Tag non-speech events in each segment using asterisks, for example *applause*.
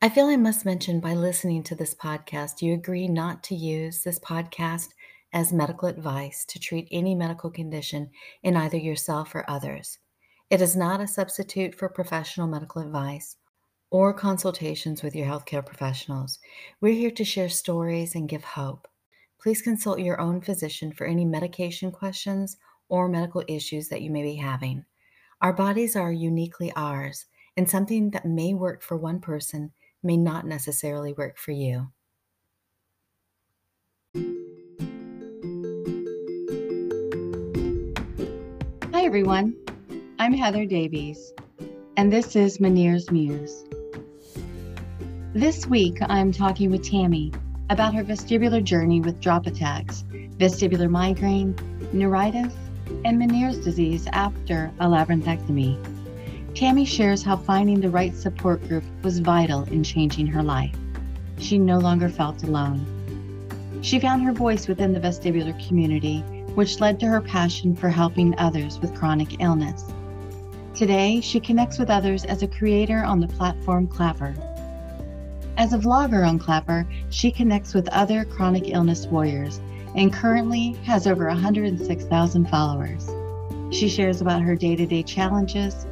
I feel I must mention by listening to this podcast, you agree not to use this podcast as medical advice to treat any medical condition in either yourself or others. It is not a substitute for professional medical advice or consultations with your healthcare professionals. We're here to share stories and give hope. Please consult your own physician for any medication questions or medical issues that you may be having. Our bodies are uniquely ours, and something that may work for one person may not necessarily work for you. Hi, everyone. I'm Heather Davies, and this is Meniere's Muse. This week, I'm talking with Tammy about her vestibular journey with drop attacks, vestibular migraine, neuritis, and Meniere's disease after a labyrinthectomy. Tammy shares how finding the right support group was vital in changing her life. She no longer felt alone. She found her voice within the vestibular community, which led to her passion for helping others with chronic illness. Today, she connects with others as a creator on the platform Clapper. As a vlogger on Clapper, she connects with other chronic illness warriors and currently has over 106,000 followers. She shares about her day to day challenges,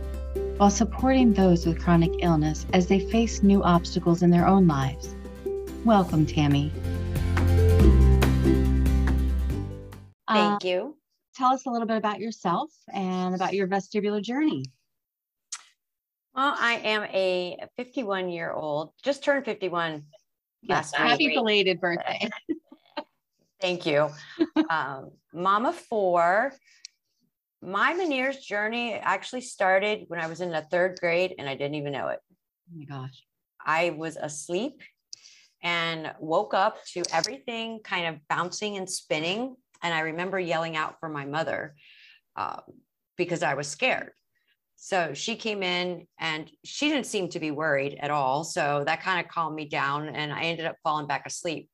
while supporting those with chronic illness as they face new obstacles in their own lives. Welcome, Tammy. Thank uh, you. Tell us a little bit about yourself and about your vestibular journey. Well, I am a 51 year old, just turned 51 yes, Happy belated birthday. *laughs* Thank you. um, mama four, my Meniere's journey actually started when I was in the third grade and I didn't even know it. Oh my gosh. I was asleep and woke up to everything kind of bouncing and spinning. And I remember yelling out for my mother uh, because I was scared. So she came in and she didn't seem to be worried at all. So that kind of calmed me down and I ended up falling back asleep.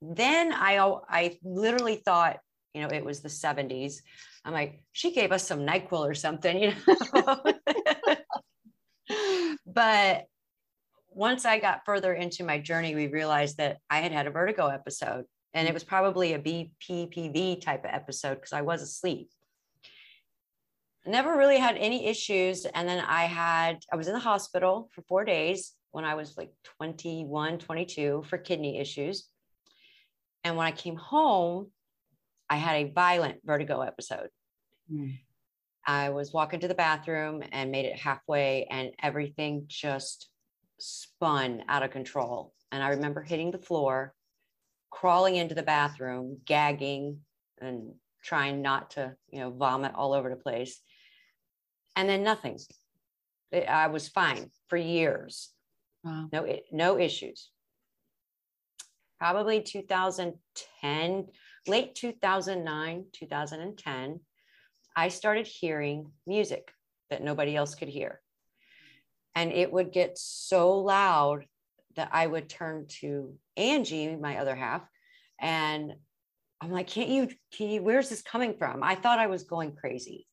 Then I, I literally thought, you know, it was the 70s. I'm like, she gave us some NyQuil or something, you know. *laughs* but once I got further into my journey, we realized that I had had a vertigo episode and it was probably a BPPV type of episode because I was asleep. Never really had any issues. And then I had, I was in the hospital for four days when I was like 21, 22 for kidney issues. And when I came home, I had a violent vertigo episode. Mm. I was walking to the bathroom and made it halfway, and everything just spun out of control. And I remember hitting the floor, crawling into the bathroom, gagging, and trying not to, you know, vomit all over the place. And then nothing. I was fine for years. Wow. No, no issues. Probably 2010, late 2009, 2010, I started hearing music that nobody else could hear. And it would get so loud that I would turn to Angie, my other half, and I'm like, can't you, can you, where's this coming from? I thought I was going crazy.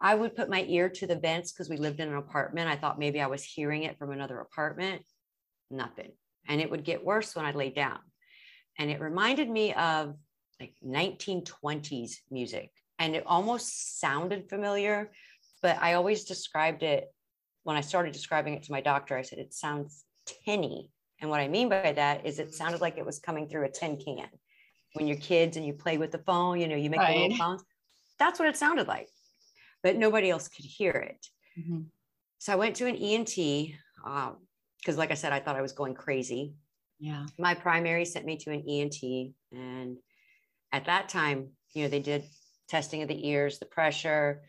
I would put my ear to the vents because we lived in an apartment. I thought maybe I was hearing it from another apartment. Nothing. And it would get worse when I lay down. And it reminded me of like 1920s music and it almost sounded familiar, but I always described it when I started describing it to my doctor. I said, it sounds tinny. And what I mean by that is it sounded like it was coming through a tin can. When you're kids and you play with the phone, you know, you make right. little sounds. That's what it sounded like, but nobody else could hear it. Mm-hmm. So I went to an ENT because, um, like I said, I thought I was going crazy. Yeah. My primary sent me to an ENT. And at that time, you know, they did testing of the ears, the pressure,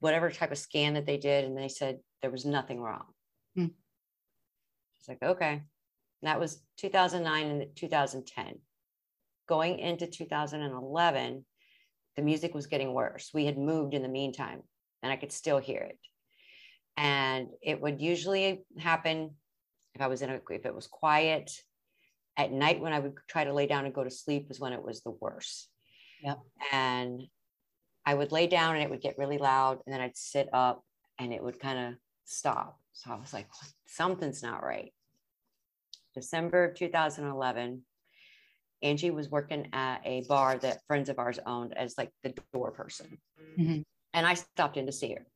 whatever type of scan that they did. And they said there was nothing wrong. Hmm. It's like, okay. And that was 2009 and 2010. Going into 2011, the music was getting worse. We had moved in the meantime, and I could still hear it. And it would usually happen if I was in a, if it was quiet at night when I would try to lay down and go to sleep was when it was the worst. Yep. And I would lay down and it would get really loud. And then I'd sit up and it would kind of stop. So I was like, *laughs* something's not right. December of 2011, Angie was working at a bar that friends of ours owned as like the door person. Mm-hmm. And I stopped in to see her.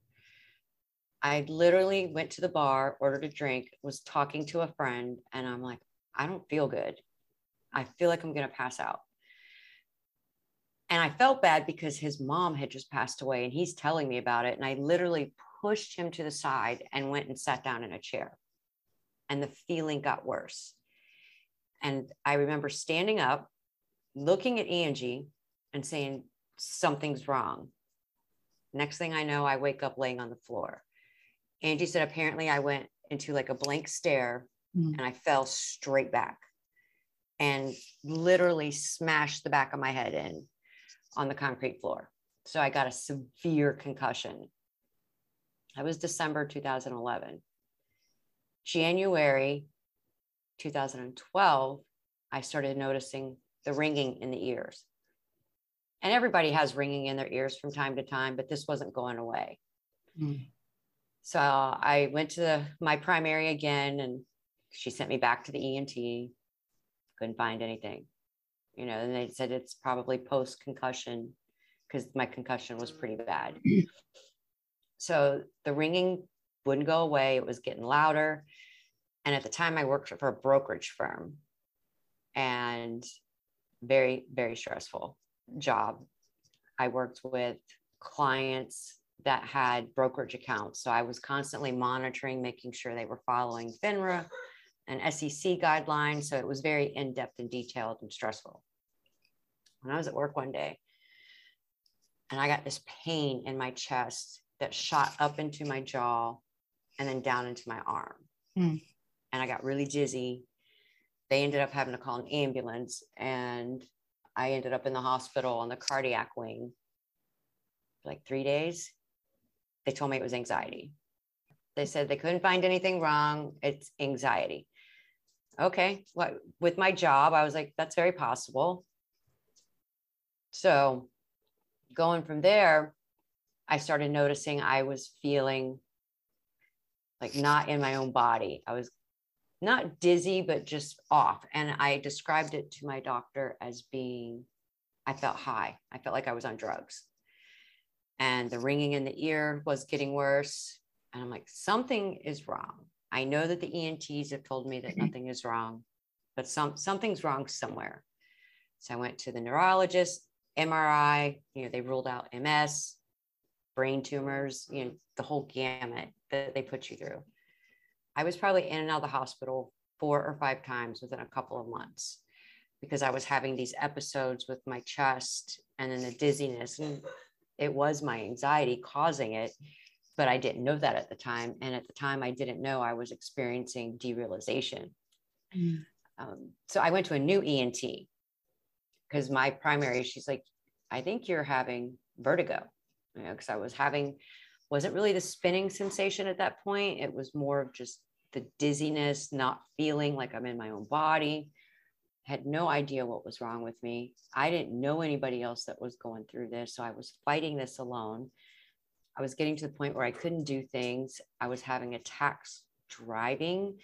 I literally went to the bar, ordered a drink, was talking to a friend, and I'm like, I don't feel good. I feel like I'm going to pass out. And I felt bad because his mom had just passed away and he's telling me about it. And I literally pushed him to the side and went and sat down in a chair. And the feeling got worse. And I remember standing up, looking at Angie and saying, Something's wrong. Next thing I know, I wake up laying on the floor. Angie said, Apparently, I went into like a blank stare mm. and I fell straight back and literally smashed the back of my head in on the concrete floor. So I got a severe concussion. That was December 2011. January 2012, I started noticing the ringing in the ears. And everybody has ringing in their ears from time to time, but this wasn't going away. Mm. So I went to the, my primary again, and she sent me back to the ENT. Couldn't find anything you know, and they said it's probably post concussion because my concussion was pretty bad. *clears throat* so the ringing wouldn't go away. It was getting louder. And at the time, I worked for a brokerage firm and very, very stressful job. I worked with clients that had brokerage accounts. So I was constantly monitoring, making sure they were following FINRA and SEC guideline. So it was very in depth and detailed and stressful. When I was at work one day, and I got this pain in my chest that shot up into my jaw and then down into my arm. Mm. And I got really dizzy. They ended up having to call an ambulance, and I ended up in the hospital on the cardiac wing for like three days. They told me it was anxiety. They said they couldn't find anything wrong. It's anxiety okay, what with my job, I was like, that's very possible. So going from there, I started noticing I was feeling like not in my own body. I was not dizzy, but just off. And I described it to my doctor as being, I felt high. I felt like I was on drugs. And the ringing in the ear was getting worse. And I'm like, something is wrong. I know that the ENTs have told me that mm-hmm. nothing is wrong, but some something's wrong somewhere. So I went to the neurologist, MRI, you know, they ruled out MS, brain tumors, you know, the whole gamut that they put you through. I was probably in and out of the hospital four or five times within a couple of months because I was having these episodes with my chest and then the dizziness. And it was my anxiety causing it but I didn't know that at the time. And at the time, I didn't know I was experiencing derealization. Mm. Um, so I went to a new ENT because my primary, she's like, I think you're having vertigo, you know, because I was having, wasn't really the spinning sensation at that point. It was more of just the dizziness, not feeling like I'm in my own body. Had no idea what was wrong with me. I didn't know anybody else that was going through this. So I was fighting this alone. I was getting to the point where I couldn't do things. I was having attacks driving.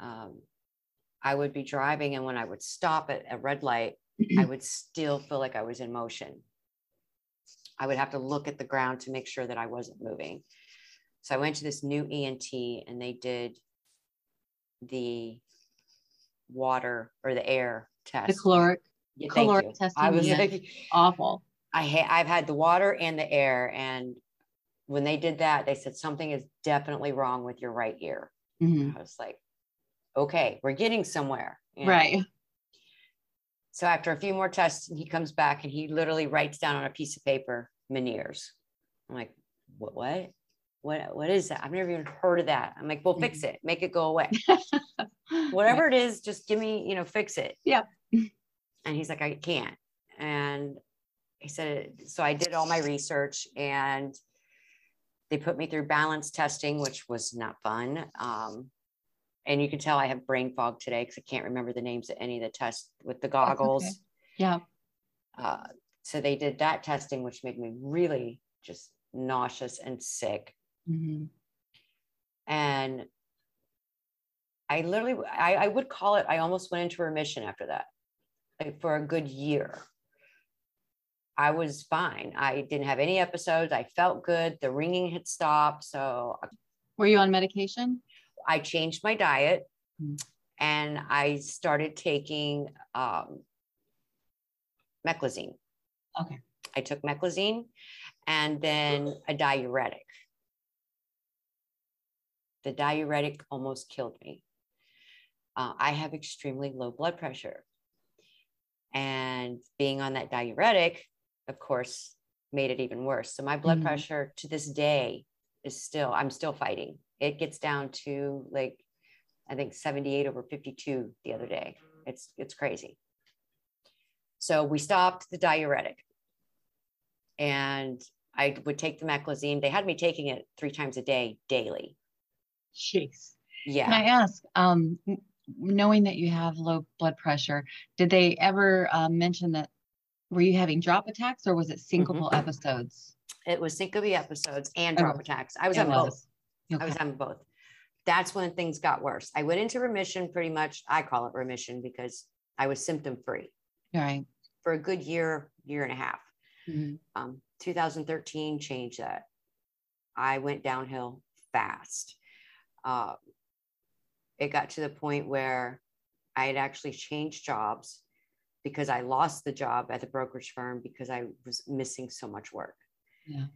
Um, I would be driving, and when I would stop at a red light, I would still feel like I was in motion. I would have to look at the ground to make sure that I wasn't moving. So I went to this new ENT, and they did the water or the air test. The caloric, yeah, caloric testing. I was yeah. like, awful. I ha- I've had the water and the air, and when they did that, they said something is definitely wrong with your right ear. Mm-hmm. I was like, okay, we're getting somewhere. You know? Right. So after a few more tests, he comes back and he literally writes down on a piece of paper, Meniere's. I'm like, what, what? What, what is that? I've never even heard of that. I'm like, well, fix mm-hmm. it, make it go away. *laughs* Whatever it is, just give me, you know, fix it. Yeah. And he's like, I can't. And he said, so I did all my research and they put me through balance testing, which was not fun. Um, and you can tell I have brain fog today because I can't remember the names of any of the tests with the goggles. Okay. Yeah. Uh, so they did that testing, which made me really just nauseous and sick. Mm-hmm. And I literally, I, I would call it, I almost went into remission after that, like for a good year. I was fine. I didn't have any episodes. I felt good. The ringing had stopped. So, were you on medication? I changed my diet mm-hmm. and I started taking um, meclizine. Okay. I took meclizine and then a diuretic. The diuretic almost killed me. Uh, I have extremely low blood pressure. And being on that diuretic, of course, made it even worse. So my blood mm-hmm. pressure to this day is still, I'm still fighting. It gets down to like, I think 78 over 52 the other day. It's, it's crazy. So we stopped the diuretic and I would take the meclizine. They had me taking it three times a day daily. Jeez. Yeah. Can I ask, um, knowing that you have low blood pressure, did they ever uh, mention that were you having drop attacks or was it syncopal mm-hmm. episodes? It was syncope episodes and drop oh, attacks. I was having both. Okay. I was having both. That's when things got worse. I went into remission pretty much. I call it remission because I was symptom free. Right. For a good year, year and a half. Mm-hmm. Um, 2013 changed that. I went downhill fast. Uh, it got to the point where I had actually changed jobs because I lost the job at the brokerage firm because I was missing so much work. Yeah.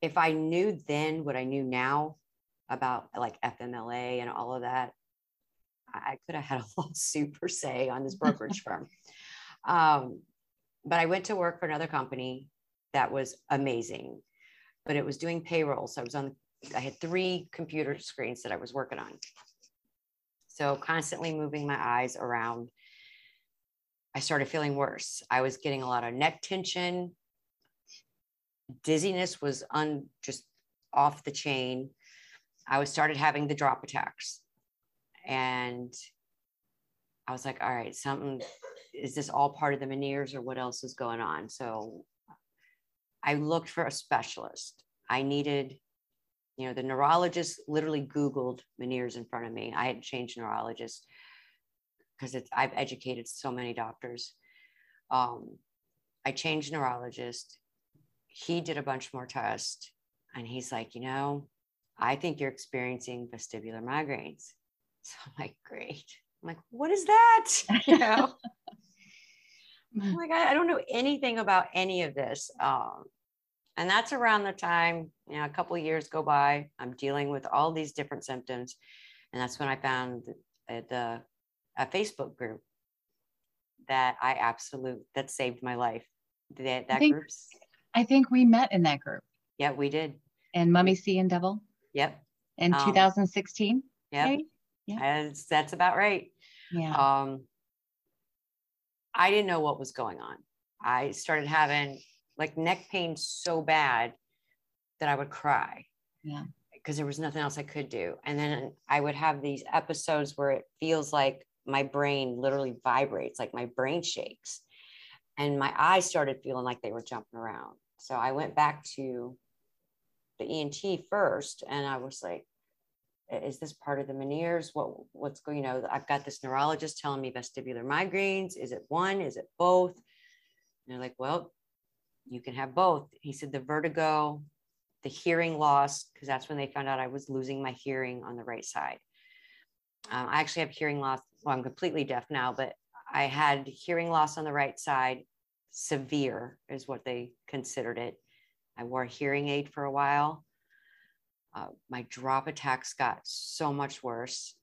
If I knew then what I knew now about like FMLA and all of that, I could have had a *laughs* lawsuit per se on this brokerage *laughs* firm. Um, but I went to work for another company that was amazing, but it was doing payroll. So I was on, I had three computer screens that I was working on. So constantly moving my eyes around, I started feeling worse. I was getting a lot of neck tension. Dizziness was un, just off the chain. I was started having the drop attacks. And I was like, all right, something is this all part of the Meniere's or what else is going on? So I looked for a specialist. I needed, you know, the neurologist literally Googled Meniere's in front of me. I had changed neurologist because it's I've educated so many doctors. Um, I changed neurologist. He did a bunch more tests, and he's like, you know, I think you're experiencing vestibular migraines. *laughs* So I'm like, great. I'm like, what is that? *laughs* You know, I'm *laughs* like, I, I, don't know anything about any of this. Um, and that's around the time, you know, a couple years go by. I'm dealing with all these different symptoms. And that's when I found the, the a Facebook group that I absolute that saved my life. That, that think, group's I think we met in that group. Yeah, we did. And Mummy C and Devil. Yep. In um, 2016. Yeah. Right? Yeah. That's, that's about right. Yeah. Um, I didn't know what was going on. I started having like neck pain so bad that I would cry. Yeah. Because there was nothing else I could do. And then I would have these episodes where it feels like my brain literally vibrates, like my brain shakes. And my eyes started feeling like they were jumping around. So I went back to the ENT first and I was like, is this part of the Meniere's? What what's going, you know, I've got this neurologist telling me vestibular migraines. Is it one? Is it both? And they're like, well, you can have both. He said the vertigo, the hearing loss, because that's when they found out I was losing my hearing on the right side. Um, I actually have hearing loss. Well, I'm completely deaf now, but I had hearing loss on the right side. Severe is what they considered it. I wore a hearing aid for a while. Uh, my drop attacks got so much worse.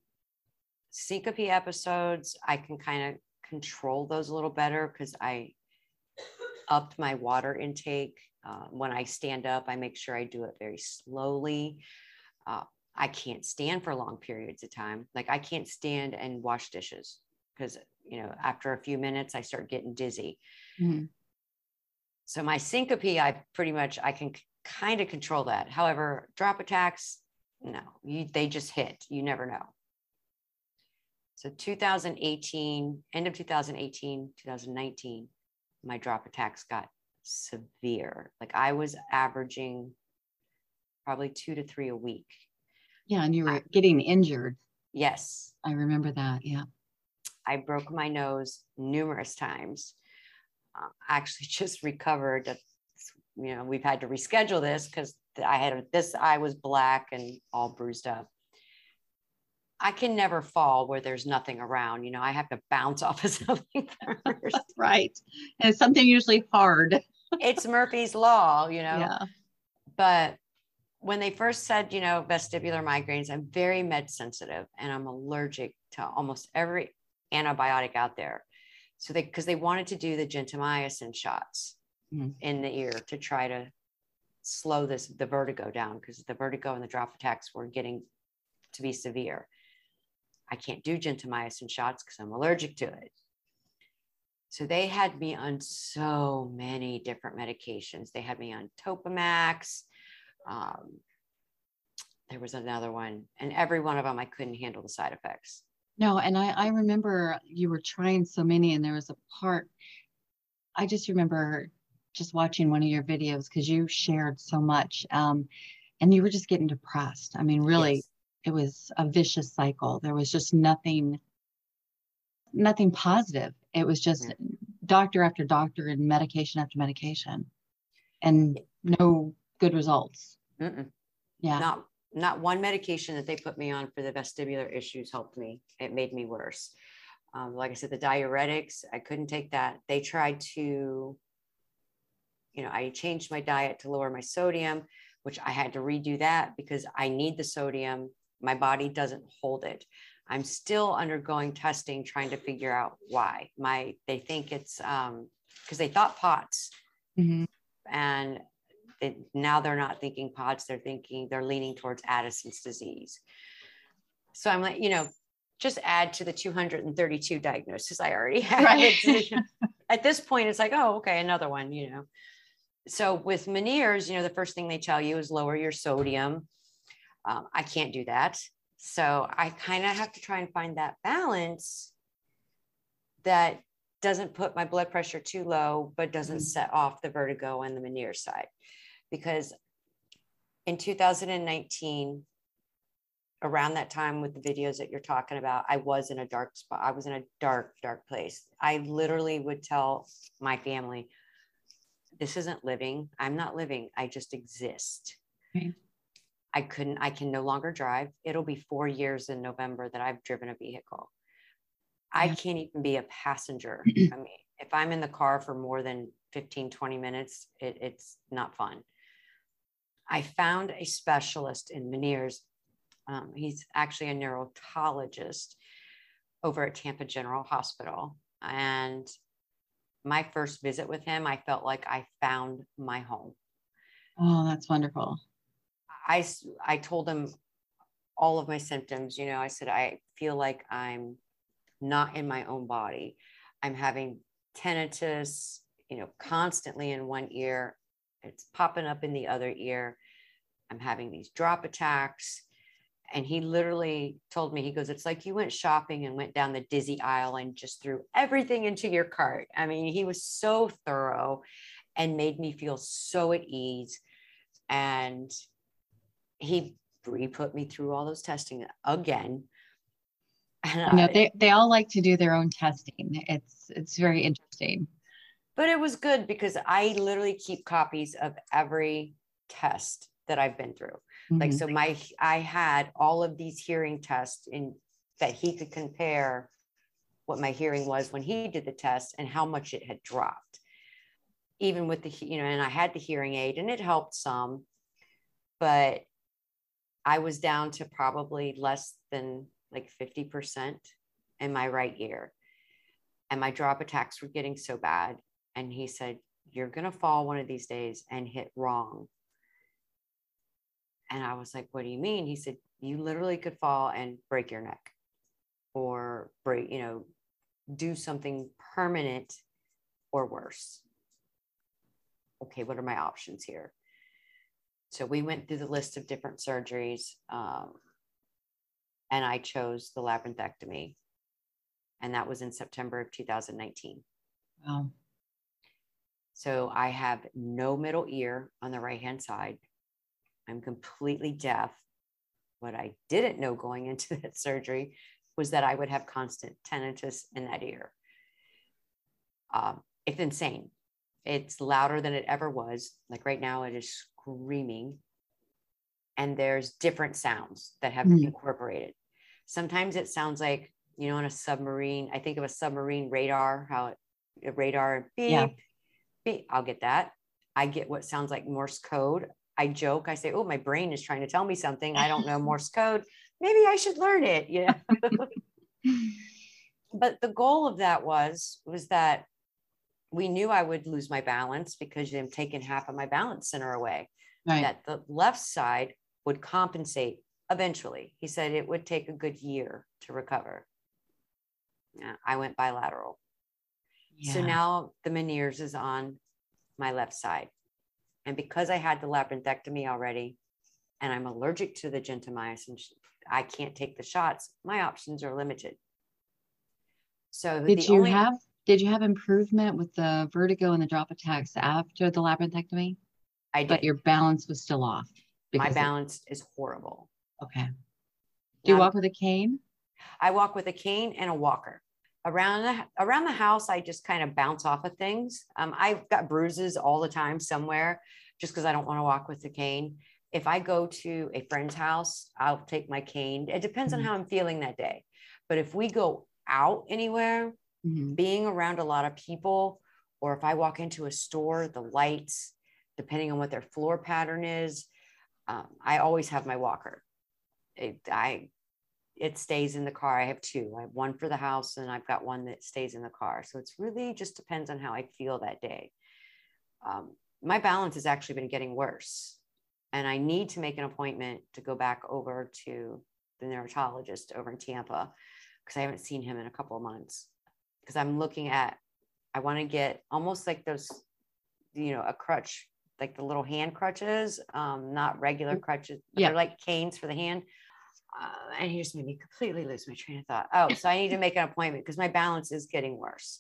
Syncope episodes, I can kind of control those a little better because I upped my water intake. Uh, when I stand up, I make sure I do it very slowly. Uh, I can't stand for long periods of time. Like I can't stand and wash dishes because, you know, after a few minutes, I start getting dizzy. Mm-hmm. So my syncope, I pretty much, I can kind of control that. However, drop attacks, no, you, they just hit. You never know. So 2018, end of 2018, 2019, my drop attacks got severe. Like I was averaging probably two to three a week. Yeah, and you were getting injured. Yes. I remember that. Yeah. I broke my nose numerous times. Uh, I actually *laughs* just recovered. You know, we've had to reschedule this because I had this eye was black and all bruised up. I can never fall where there's nothing around. You know, I have to bounce *laughs* off of something first. *laughs* right. And something usually hard. it's Murphy's Law, you know. Yeah. But when they first said, you know, vestibular migraines, I'm very med sensitive and I'm allergic to almost every antibiotic out there. So they, because they wanted to do the gentamicin shots mm-hmm. in the ear to try to slow this, the vertigo down because the vertigo and the drop attacks were getting to be severe. I can't do gentamicin shots because I'm allergic to it. So they had me on so many different medications. They had me on Topamax. Um, there was another one, and every one of them I couldn't handle the side effects. No, and I, I remember you were trying so many, and there was a part. I just remember just watching one of your videos because you shared so much, um, and you were just getting depressed. I mean, really, yes. it was a vicious cycle. There was just nothing, nothing positive. It was just yeah. doctor after doctor and medication after medication, and no good results. Mm-mm. Yeah. Not not one medication that they put me on for the vestibular issues helped me. It made me worse. Um, like I said, the diuretics, I couldn't take that. They tried to, you know, I changed my diet to lower my sodium, which I had to redo that because I need the sodium. My body doesn't hold it. I'm still undergoing testing, trying to figure out why. My they think it's um because they thought POTS, mm-hmm. and now they're not thinking POTS, they're thinking they're leaning towards Addison's disease. So I'm like, you know, just add to the 232 diagnoses I already *laughs* have. Right. At this point, it's like, oh, okay, another one, you know. So with Meniere's, you know, the first thing they tell you is lower your sodium. Um, I can't do that. So I kind of have to try and find that balance that doesn't put my blood pressure too low, but doesn't mm-hmm. set off the vertigo and the Meniere side because in 2019 around that time with the videos that you're talking about i was in a dark spot. I was in a dark dark place. I literally would tell my family this isn't living. I'm not living. I just exist. I couldn't i can no longer drive. It'll be four years in november that i've driven a vehicle. Yeah. i can't even be a passenger *clears throat* i mean if i'm in the car for more than 15 20 minutes it, it's not fun I found a specialist in Meniere's. Um, he's actually a neurologist over at Tampa General Hospital. And my first visit with him, I felt like I found my home. Oh, that's wonderful. I, I told him all of my symptoms. You know, I said, I feel like I'm not in my own body. I'm having tinnitus, you know, constantly in one ear it's popping up in the other ear. I'm having these drop attacks. And he literally told me, he goes, It's like you went shopping and went down the dizzy aisle and just threw everything into your cart. I mean, he was so thorough and made me feel so at ease. And he re put me through all those testing again. And you know, they, they all like to do their own testing. It's it's very interesting but it was good because I literally keep copies of every test that I've been through. Mm-hmm. Like, so my, I had all of these hearing tests in that he could compare what my hearing was when he did the test and how much it had dropped. Even with the, you know, and I had the hearing aid and it helped some, but I was down to probably less than like 50% in my right ear. And my drop attacks were getting so bad and he said, You're going to fall one of these days and hit wrong. And I was like, What do you mean? He said, You literally could fall and break your neck or break, you know, do something permanent or worse. Okay, what are my options here? So we went through the list of different surgeries, um, and I chose the labyrinthectomy, and that was in September of 2019. Wow. So I have no middle ear on the right hand side. I'm completely deaf. What I didn't know going into *laughs* that surgery was that I would have constant tinnitus in that ear. Um, it's insane. It's louder than it ever was. Like right now, it is screaming. And there's different sounds that have Mm. incorporated. Sometimes it sounds like, you know, on a submarine, I think of a submarine radar, how it, a radar beep, Yeah. I'll get that. I get what sounds like Morse code. I joke, I say, oh, my brain is trying to tell me something. I don't know *laughs* Morse code. Maybe I should learn it. You know? *laughs* but the goal of that was was that we knew I would lose my balance because I'm taking half of my balance center away. Right. That the left side would compensate eventually. He said it would take a good year to recover. Yeah, I went bilateral. So now the Meniere's is on my left side. And because I had the labyrinthectomy already and I'm allergic to the gentamicin, I can't take the shots, my options are limited. So Did you only- have did you have improvement with the vertigo and the drop attacks after the labyrinthectomy? I But your balance was still off. my because of- balance is horrible. okay. Do you walk with a cane? I walk with a cane and a walker. Around the around the house, I just kind of bounce off of things. Um, I've got bruises all the time somewhere, just because I don't want to walk with the cane. If I go to a friend's house, I'll take my cane. It depends Mhm. on how I'm feeling that day. But if we go out anywhere, Mhm. being around a lot of people, or if I walk into a store, the lights, depending on what their floor pattern is, um, I always have my walker. It, I, it stays in the car. I have two. I have one for the house, and I've got one that stays in the car. So it's really just depends on how I feel that day. Um, my balance has actually been getting worse, and I need to make an appointment to go back over to the neurologist over in Tampa because I haven't seen him in a couple of months because I'm looking at, I want to get almost like those, you know, a crutch, like the little hand crutches, um, not regular crutches, but Yeah. they're like canes for the hand. Uh, and he just made me completely lose my train of thought. Oh, so I need to make an appointment because my balance is getting worse.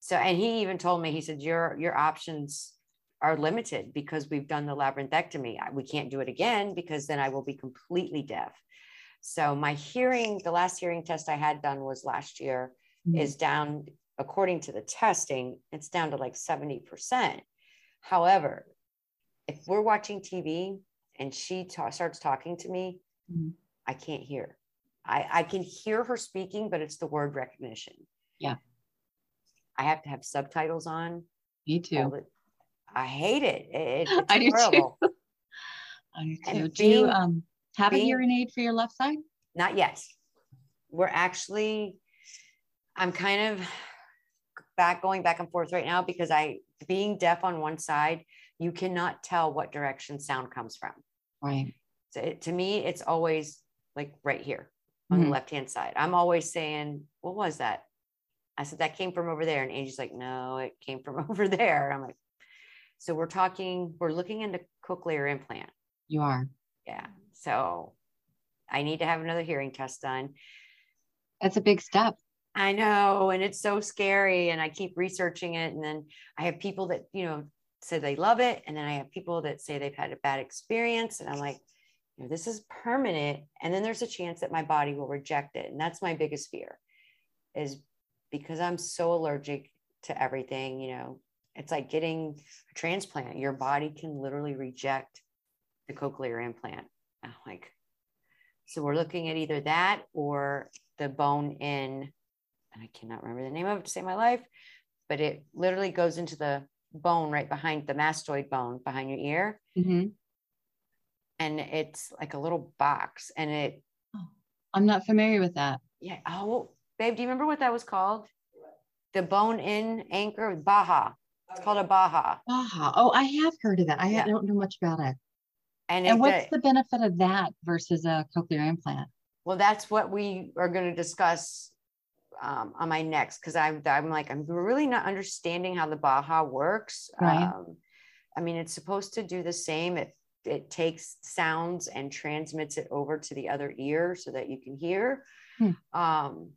So, and he even told me, he said, your, your options are limited because we've done the labyrinthectomy. We can't do it again because then I will be completely deaf. So my hearing, the last hearing test I had done was last year Mhm. is down, according to the testing, it's down to like 70%. However, if we're watching TV and she ta- starts talking to me, Mhm. I can't hear. I, I can hear her speaking, but it's the word recognition. Yeah. I have to have subtitles on. Me too. the- I hate it. It- *laughs* it's I do too. I do and too. Do you um have a being- hearing aid for your left side? Not yet. We're actually, I'm kind of back going back and forth right now because I, being deaf on one side, you cannot tell what direction sound comes from. Right. So it, to me, it's always like right here on the Mhm. left hand side. I'm always saying, "What was that?" I said, "That came from over there," and Angie's like, "No, it came from *laughs* over there." I'm like, "So we're talking, we're looking into cochlear implant." You are. Yeah. So I need to have another hearing test done. That's a big step. I know, and it's so scary. And I keep researching it. And then I have people that, you know, say they love it. And then I have people that say they've had a bad experience. And I'm like, know, this is permanent. And then there's a chance that my body will reject it. And that's my biggest fear is because I'm so allergic to everything, you know, it's like getting a transplant. Your body can literally reject the cochlear implant. I'm like, so we're looking at either that or the bone in, and I cannot remember the name of it to save my life, but it literally goes into the bone right behind the mastoid bone behind your ear. Mhm. And it's like a little box. And it, I'm not familiar with that. yeah. Oh, babe, do you remember what that was called? The bone in anchor, Baha. It's called a Baha. Aha. Oh, I have heard of that. I Yeah. don't know much about it. And, And what's uh, the benefit of that versus a cochlear implant? well, that's what we are going to discuss um, on my next because I'm, I'm like, I'm really not understanding how the Baha works. Right. Um, I mean, it's supposed to do the same. It, it takes sounds and transmits it over to the other ear so that you can hear. Hmm. Um,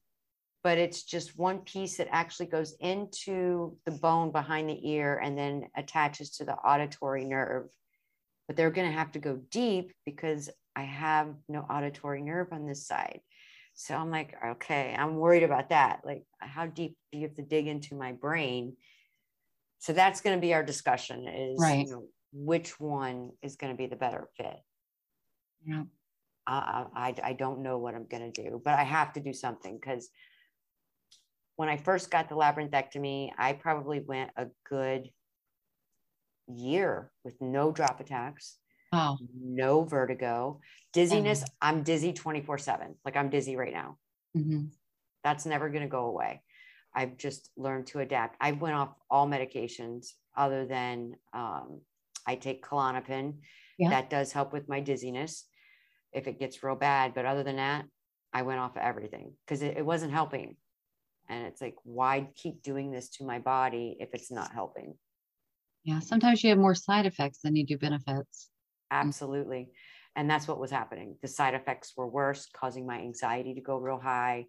but it's just one piece that actually goes into the bone behind the ear and then attaches to the auditory nerve. But they're going to have to go deep because I have no auditory nerve on this side. So I'm like, okay, I'm worried about that. Like, how deep do you have to dig into my brain? So that's going to be our discussion is Right. you know, which one is going to be the better fit. Yeah. I, I, I don't know what I'm going to do, but I have to do something because when I first got the labyrinthectomy, I probably went a good year with no drop attacks, Wow. no vertigo, dizziness. I'm dizzy 24 7. Like I'm dizzy right now. hmm That's never going to go away. I've just learned to adapt. I went off all medications other than um, I take Klonopin. Yeah. That does help with my dizziness if it gets real bad. But other than that, I went off of everything because it, it wasn't helping. And it's like, why keep doing this to my body if it's not helping? Yeah. Sometimes you have more side effects than you do benefits. Absolutely. And that's what was happening. The side effects were worse, causing my anxiety to go real high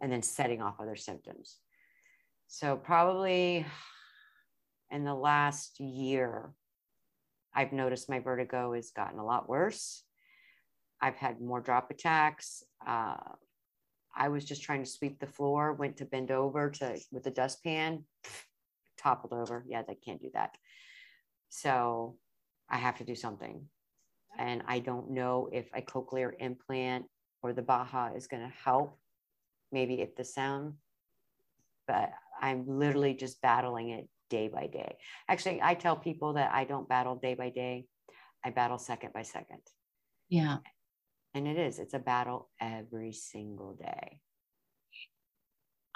and then setting off other symptoms. So, probably in the last year, I've noticed my vertigo has gotten a lot worse. I've had more drop attacks. Uh, I was just trying to sweep the floor, went to bend over to with the dustpan, *sniffs* toppled over. Yeah, they can't do that. So I have to do something. And I don't know if a cochlear implant or the Baha is going to help. Maybe if the sound, but I'm literally just battling it day by day. Actually, I tell people that I don't battle day by day, I battle second by second. Yeah. And it is, it's a battle every single day.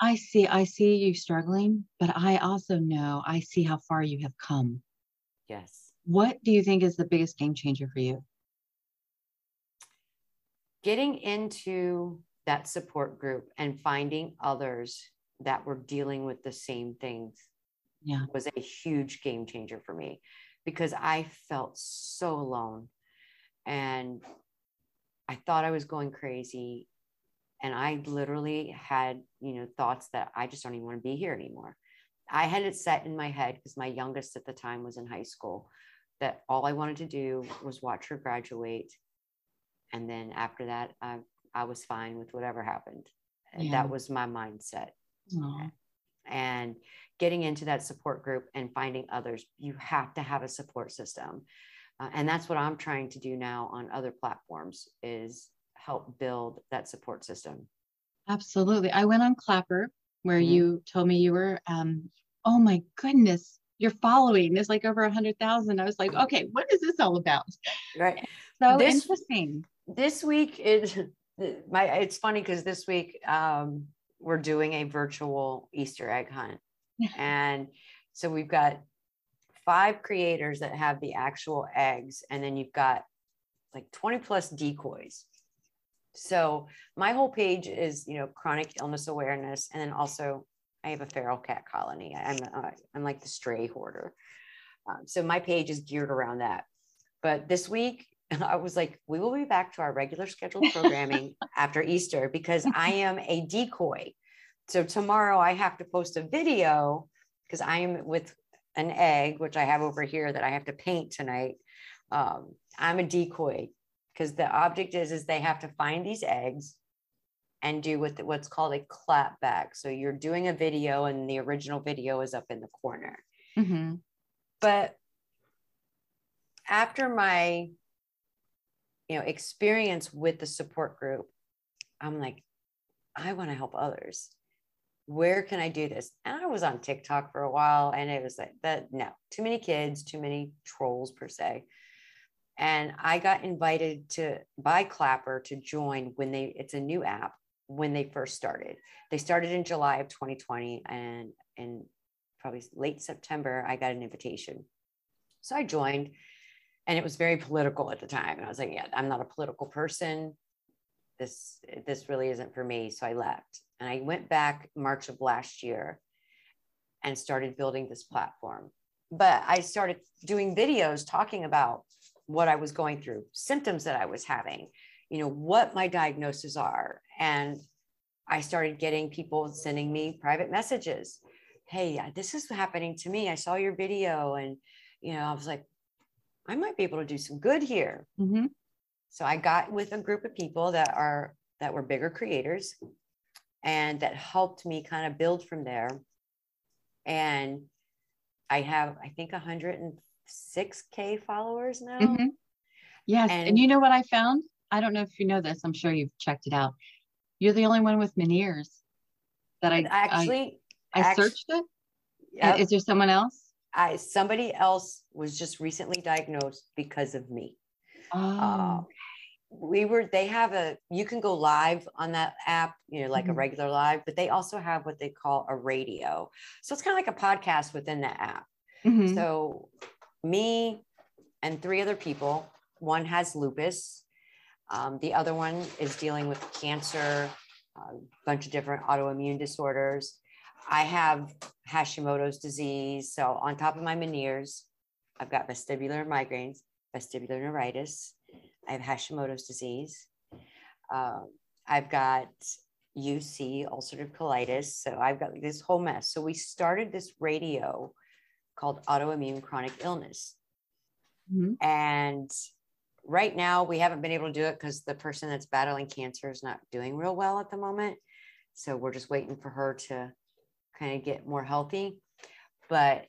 I see. I see you struggling, but I also know I see how far you have come. Yes. What do you think is the biggest game changer for you? Getting into that support group and finding others that were dealing with the same things Yeah. was a huge game changer for me because I felt so alone and I thought I was going crazy and I literally had, you know, thoughts that I just don't even want to be here anymore. I had it set in my head because my youngest at the time was in high school that all I wanted to do was watch her graduate and then after that I I was fine with whatever happened. And Yeah. That was my mindset Aw. and getting into that support group and finding others you have to have a support system Uh, and that's what i'm trying to do now on other platforms is help build that support system Absolutely. I went on Clapper where Mhm. you told me you were, um, oh my goodness, your following is like over a hundred thousand. I was like, okay, what is this all about? right *laughs* So This- interesting. this week is my it's funny because this week um, we're doing a virtual easter egg hunt. *laughs* and so we've got five creators that have the actual eggs and then you've got like 20 plus decoys. So my whole page is you know chronic illness awareness and then also i have a feral cat colony. I'm uh, i'm like the stray hoarder. Um, so my page is geared around that. But this week *laughs* i was like we will be back to our regular scheduled *laughs* programming after easter because i am a decoy so tomorrow i have to post a video because i am with an egg which i have over here that i have to paint tonight. Um, i'm a decoy because the object is is they have to find these eggs and do what what's called a clap back. So you're doing a video and the original video is up in the corner. Mhm. but after my you know experience with the support group i'm like i want to help others where can i do this and i was on tiktok for a while and it was like that no too many kids too many trolls per se and i got invited to by clapper to join when they it's a new app when they first started they started in july of 2020 and in probably late september i got an invitation so I joined and it was very political at the time. And I was like, yeah, I'm not a political person. This this really isn't for me. So I left. And I went back March of last year and started building this platform. But I started doing videos talking about what I was going through, symptoms that I was having, you know, what my diagnoses are. And I started getting people sending me private messages. Hey, this is happening to me. I saw your video and you know, I was like, I might be able to do some good here. Mhm. So I got with a group of people that are that were bigger creators and that helped me kind of build from there. And I have, I think, 106K followers now. Mhm. Yes. And, And- you know what I found? I don't know if you know this. I'm sure you've checked it out. You're the only one with Meniere's that I I, Actually, I act- searched it. yep, Is there someone else? I somebody else was just recently diagnosed because of me. Oh, Uh, we were they have a you can go live on that app you know like a Mhm. regular live but they also have what they call a radio so it's kind of like a podcast within the app mhm. so me and three other people one has lupus um, the other one is dealing with cancer a bunch of different autoimmune disorders i have hashimoto's disease so on top of my meniere's i've got vestibular migraines vestibular neuritis i have hashimoto's disease um, i've got uc ulcerative colitis so i've got this whole mess so we started this radio called autoimmune chronic illness Mhm. and right now, we haven't been able to do it because the person that's battling cancer is not doing real well at the moment. So we're just waiting for her to kind of get more healthy. But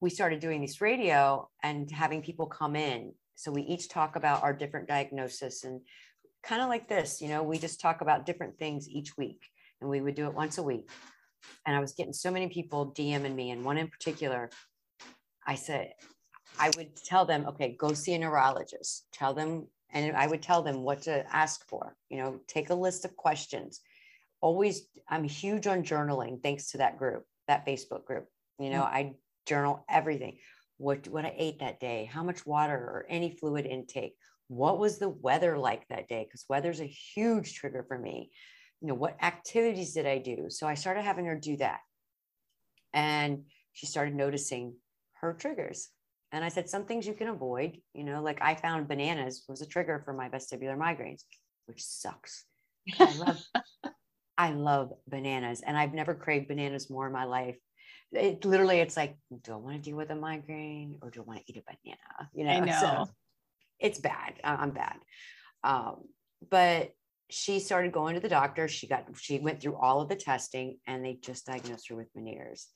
we started doing this radio and having people come in. So we each talk about our different diagnosis and kind of like this, you know, we just talk about different things each week and we would do it once a week. And I was getting so many people DMing me, and one in particular, I said, I would tell them, okay, go see a neurologist. Tell them, and I would tell them what to ask for. You know, take a list of questions. Always, I'm huge on journaling thanks to that group, that Facebook group. You know, mm. I journal everything. What what I ate that day, how much water or any fluid intake. What was the weather like that day? Because weather's a huge trigger for me. You know, what activities did I do? So I started having her do that. And she started noticing her triggers. And I said, some things you can avoid, you know, like I found bananas was a trigger for my vestibular migraines, which sucks. I love, *laughs* I love bananas and I've never craved bananas more in my life. It literally, it's like, do I want to deal with a migraine or do I want to eat a banana? You know, I know. *laughs* So it's bad. I'm bad. Um, but she started going to the doctor. She got, she went through all of the testing and they just diagnosed her with Meniere's.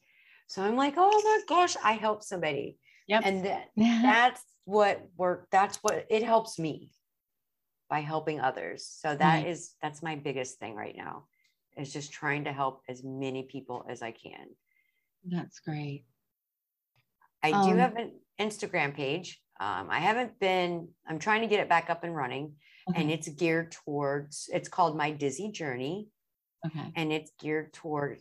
So I'm like, oh my gosh, I helped somebody. Yep. And that, *laughs* that's what work. That's what it helps me by helping others. So that is Right. that's my biggest thing right now is just trying to help as many people as I can. That's great. I do Um, have an Instagram page. Um, I haven't been, I'm trying to get it back up and running and it's geared towards, it's called My Dizzy Journey okay. and it's geared toward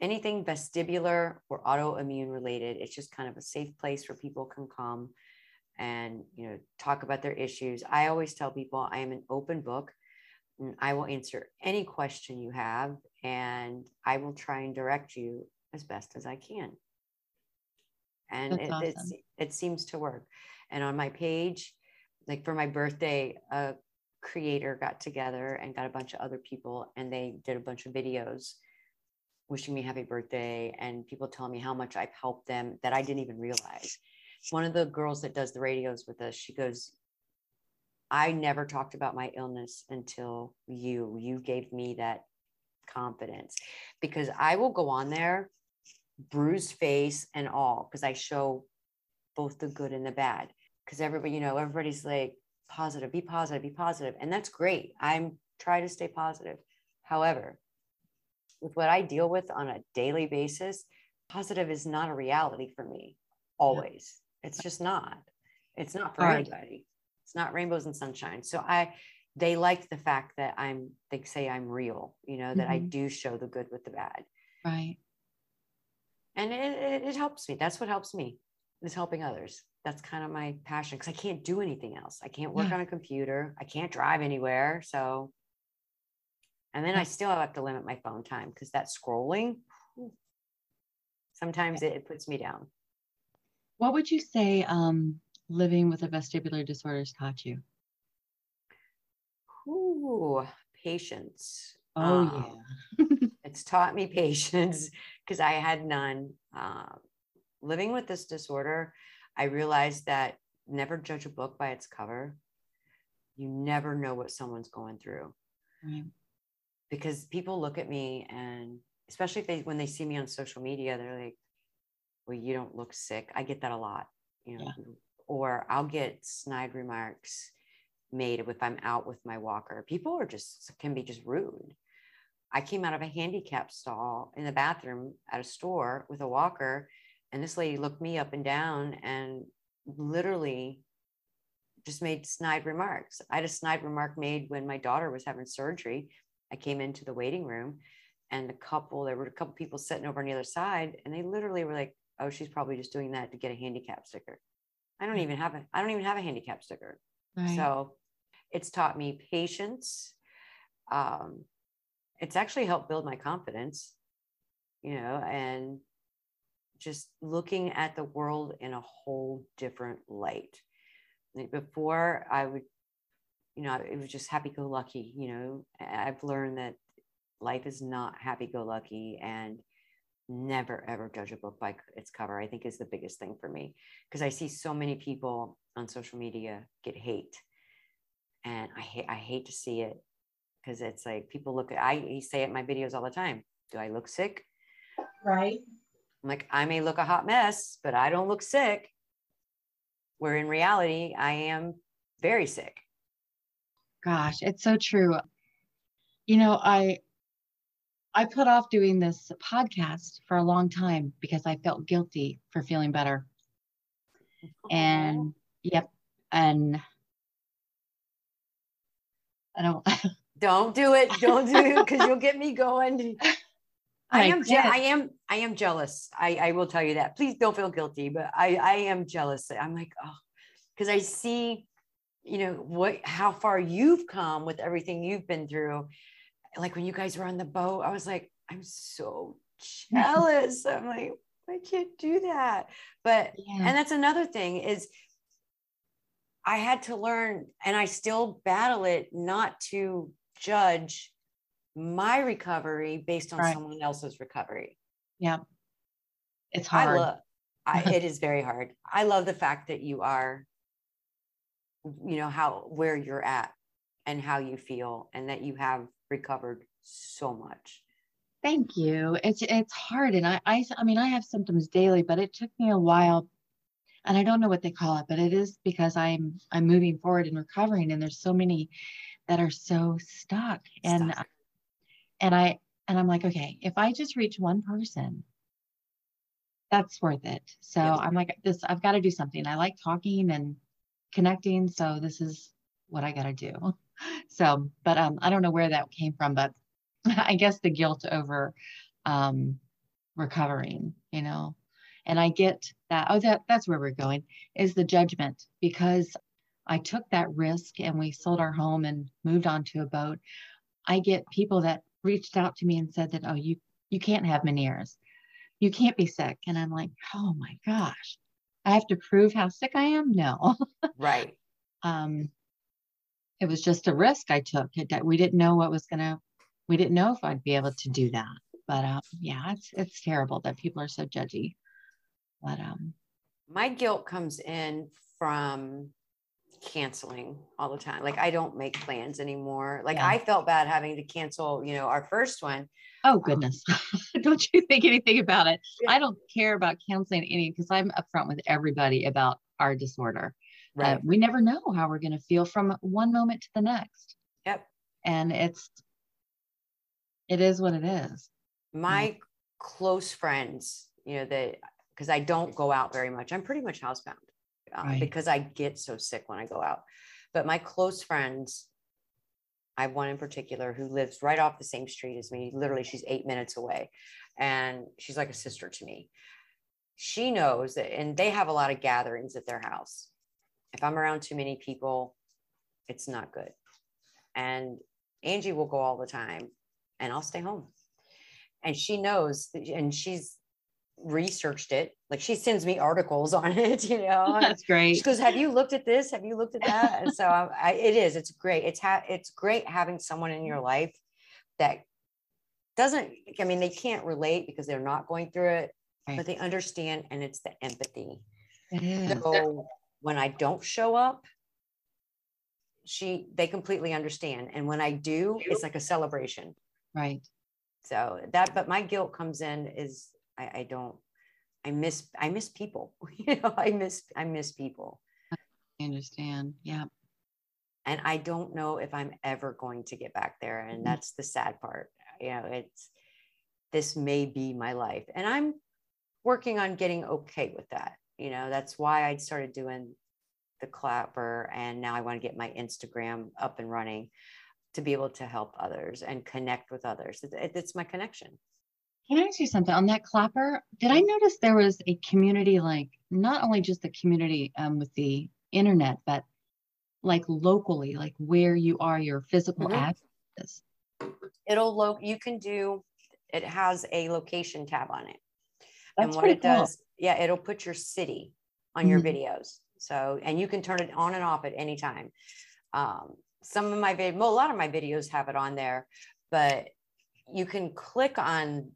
anything vestibular or autoimmune related. It's just kind of a safe place where people can come and you know talk about their issues. I always tell people I am an open book. And I will answer any question you have, and I will try and direct you as best as I can. And it, awesome. it seems to work. And on my page, like for my birthday, a creator got together and got a bunch of other people, and they did a bunch of videos wishing me happy birthday and people telling me how much I've helped them that I didn't even realize. One of the girls that does the radios with us, she goes, I never talked about my illness until you. You gave me that confidence because I will go on there, bruised face and all, because I show both the good and the bad. Because everybody, you know, everybody's like, positive, be positive, be positive. And that's great. I'm try to stay positive. However, with what I deal with on a daily basis, positive is not a reality for me always. It's just not. It's not for Hard. anybody. It's not rainbows and sunshine. So I they like the fact that I'm they say I'm real, you know, that I Mhm. do show the good with the bad. Right. And it, it, it helps me. That's what helps me is helping others. That's kind of my passion because I can't do anything else. I can't work Yeah. on a computer. I can't drive anywhere. So, and then I still have to limit my phone time because that scrolling, sometimes it, it puts me down. What would you say um, living with a vestibular disorder has taught you? Ooh, patience. Oh, Um, yeah. *laughs* it's taught me patience because I had none. Uh, living with this disorder, I realized that never judge a book by its cover. you never know what someone's going through. Right. Because people look at me and especially if they when they see me on social media, they're like, well, you don't look sick. I get that a lot, you know, Yeah. or I'll get snide remarks made if I'm out with my walker. People are just can be just rude. I came out of a handicap stall in the bathroom at a store with a walker, and this lady looked me up and down and literally just made snide remarks. I had a snide remark made when my daughter was having surgery. I came into the waiting room and the couple, there were a couple people sitting over on the other side, and they literally were like, Oh, she's probably just doing that to get a handicap sticker. I don't even have a I don't even have a handicap sticker. Right. So it's taught me patience. Um, it's actually helped build my confidence, you know, and just looking at the world in a whole different light. Before I would, you know, it was just happy go lucky, you know. I've learned that life is not happy go lucky and never ever judge a book by its cover, I think is the biggest thing for me. Because I see so many people on social media get hate. And I hate I hate to see it because it's like people look at I say it in my videos all the time. Do I look sick? right. I'm like, I may look a hot mess, but I don't look sick. Where in reality, I am very sick. Gosh, it's so true. You know, I I put off doing this podcast for a long time because I felt guilty for feeling better. And yep, and I don't *laughs* don't do it. Don't do it because you'll get me going. *laughs* I I am, je- I am, I am jealous. I, I will tell you that. Please don't feel guilty, but I, I am jealous. I'm like, oh, because I see, you know, what, how far you've come with everything you've been through. Like when you guys were on the boat, I was like, I'm so jealous. I'm like, I can't do that. But yeah, and that's another thing is i had to learn and i still battle it not to judge my recovery based on Right. someone else's recovery yeah. It's hard. i love I, *laughs* it is very hard i love the fact that you are you know how where you're at and how you feel and that you have recovered so much Thank you. It's it's hard, and I, I I mean I have symptoms daily, but it took me a while, and I don't know what they call it, but it is because I'm I'm moving forward and recovering, and there's so many that are so stuck, and Stuck. and I and I'm like, okay, if I just reach one person, that's worth it. So Yep. I'm like, this I've got to do something. I like talking and connecting, so this is what I got to do. *laughs* So, but um, I don't know where that came from, but *laughs* I guess the guilt over um, recovering, you know, and I get that. Oh, that that's where we're going is the judgment because I took that risk and we sold our home and moved on to a boat. I get people that reached out to me and said that, oh, you you can't have Meniere's, you can't be sick, and I'm like, oh my gosh, I have to prove how sick I am. No, *laughs* right um, it was just a risk I took. It, that we didn't know what was gonna, we didn't know if I'd be able to do that. But um, yeah, it's it's terrible that people are so judgy. But um, my guilt comes in from canceling all the time. Like I don't make plans anymore. Like Yeah. I felt bad having to cancel, you know, our first one. oh goodness, *laughs* don't you think anything about it? Yeah. I don't care about canceling any because I'm upfront with everybody about our disorder. Uh, we never know how we're going to feel from one moment to the next. Yep. And it's, it is what it is. My close friends, you know, that because I don't go out very much. I'm pretty much housebound um, Right. because I get so sick when I go out. But my close friends, I have one in particular who lives right off the same street as me. Literally, she's eight minutes away. And she's like a sister to me. She knows that, and they have a lot of gatherings at their house. If I'm around too many people, it's not good. And Angie will go all the time, and I'll stay home. And she knows, and she's researched it. Like she sends me articles *laughs* on it, you know. and That's great. she goes, "Have you looked at this? Have you looked at that?" And so I, I, it is. It's great. It's ha- It's great having someone in your life that doesn't. I mean, they can't relate because they're not going through it, Right. but they understand, and it's the empathy. It is. So when I don't show up, she they completely understand and when i do it's like a celebration Right. so that but my guilt comes in is i, I don't i miss i miss people *laughs* you know i miss i miss people I understand. Yeah. and i don't know if i'm ever going to get back there and Mhm. that's the sad part you know it's this may be my life and i'm working on getting okay with that you know that's why i started doing the clapper and now i want to get my instagram up and running to be able to help others and connect with others It- it- it's my connection Can I ask you something on that clapper? Did I notice there was a community, like not only just the community um, with the internet, but like locally, like where you are, your physical Mhm. address? it'll lo- you can do it has a location tab on it and what it cool. does yeah it'll put your city on your Mhm. videos so and you can turn it on and off at any time um, some of my video, well, a lot of my videos have it on there but you can click on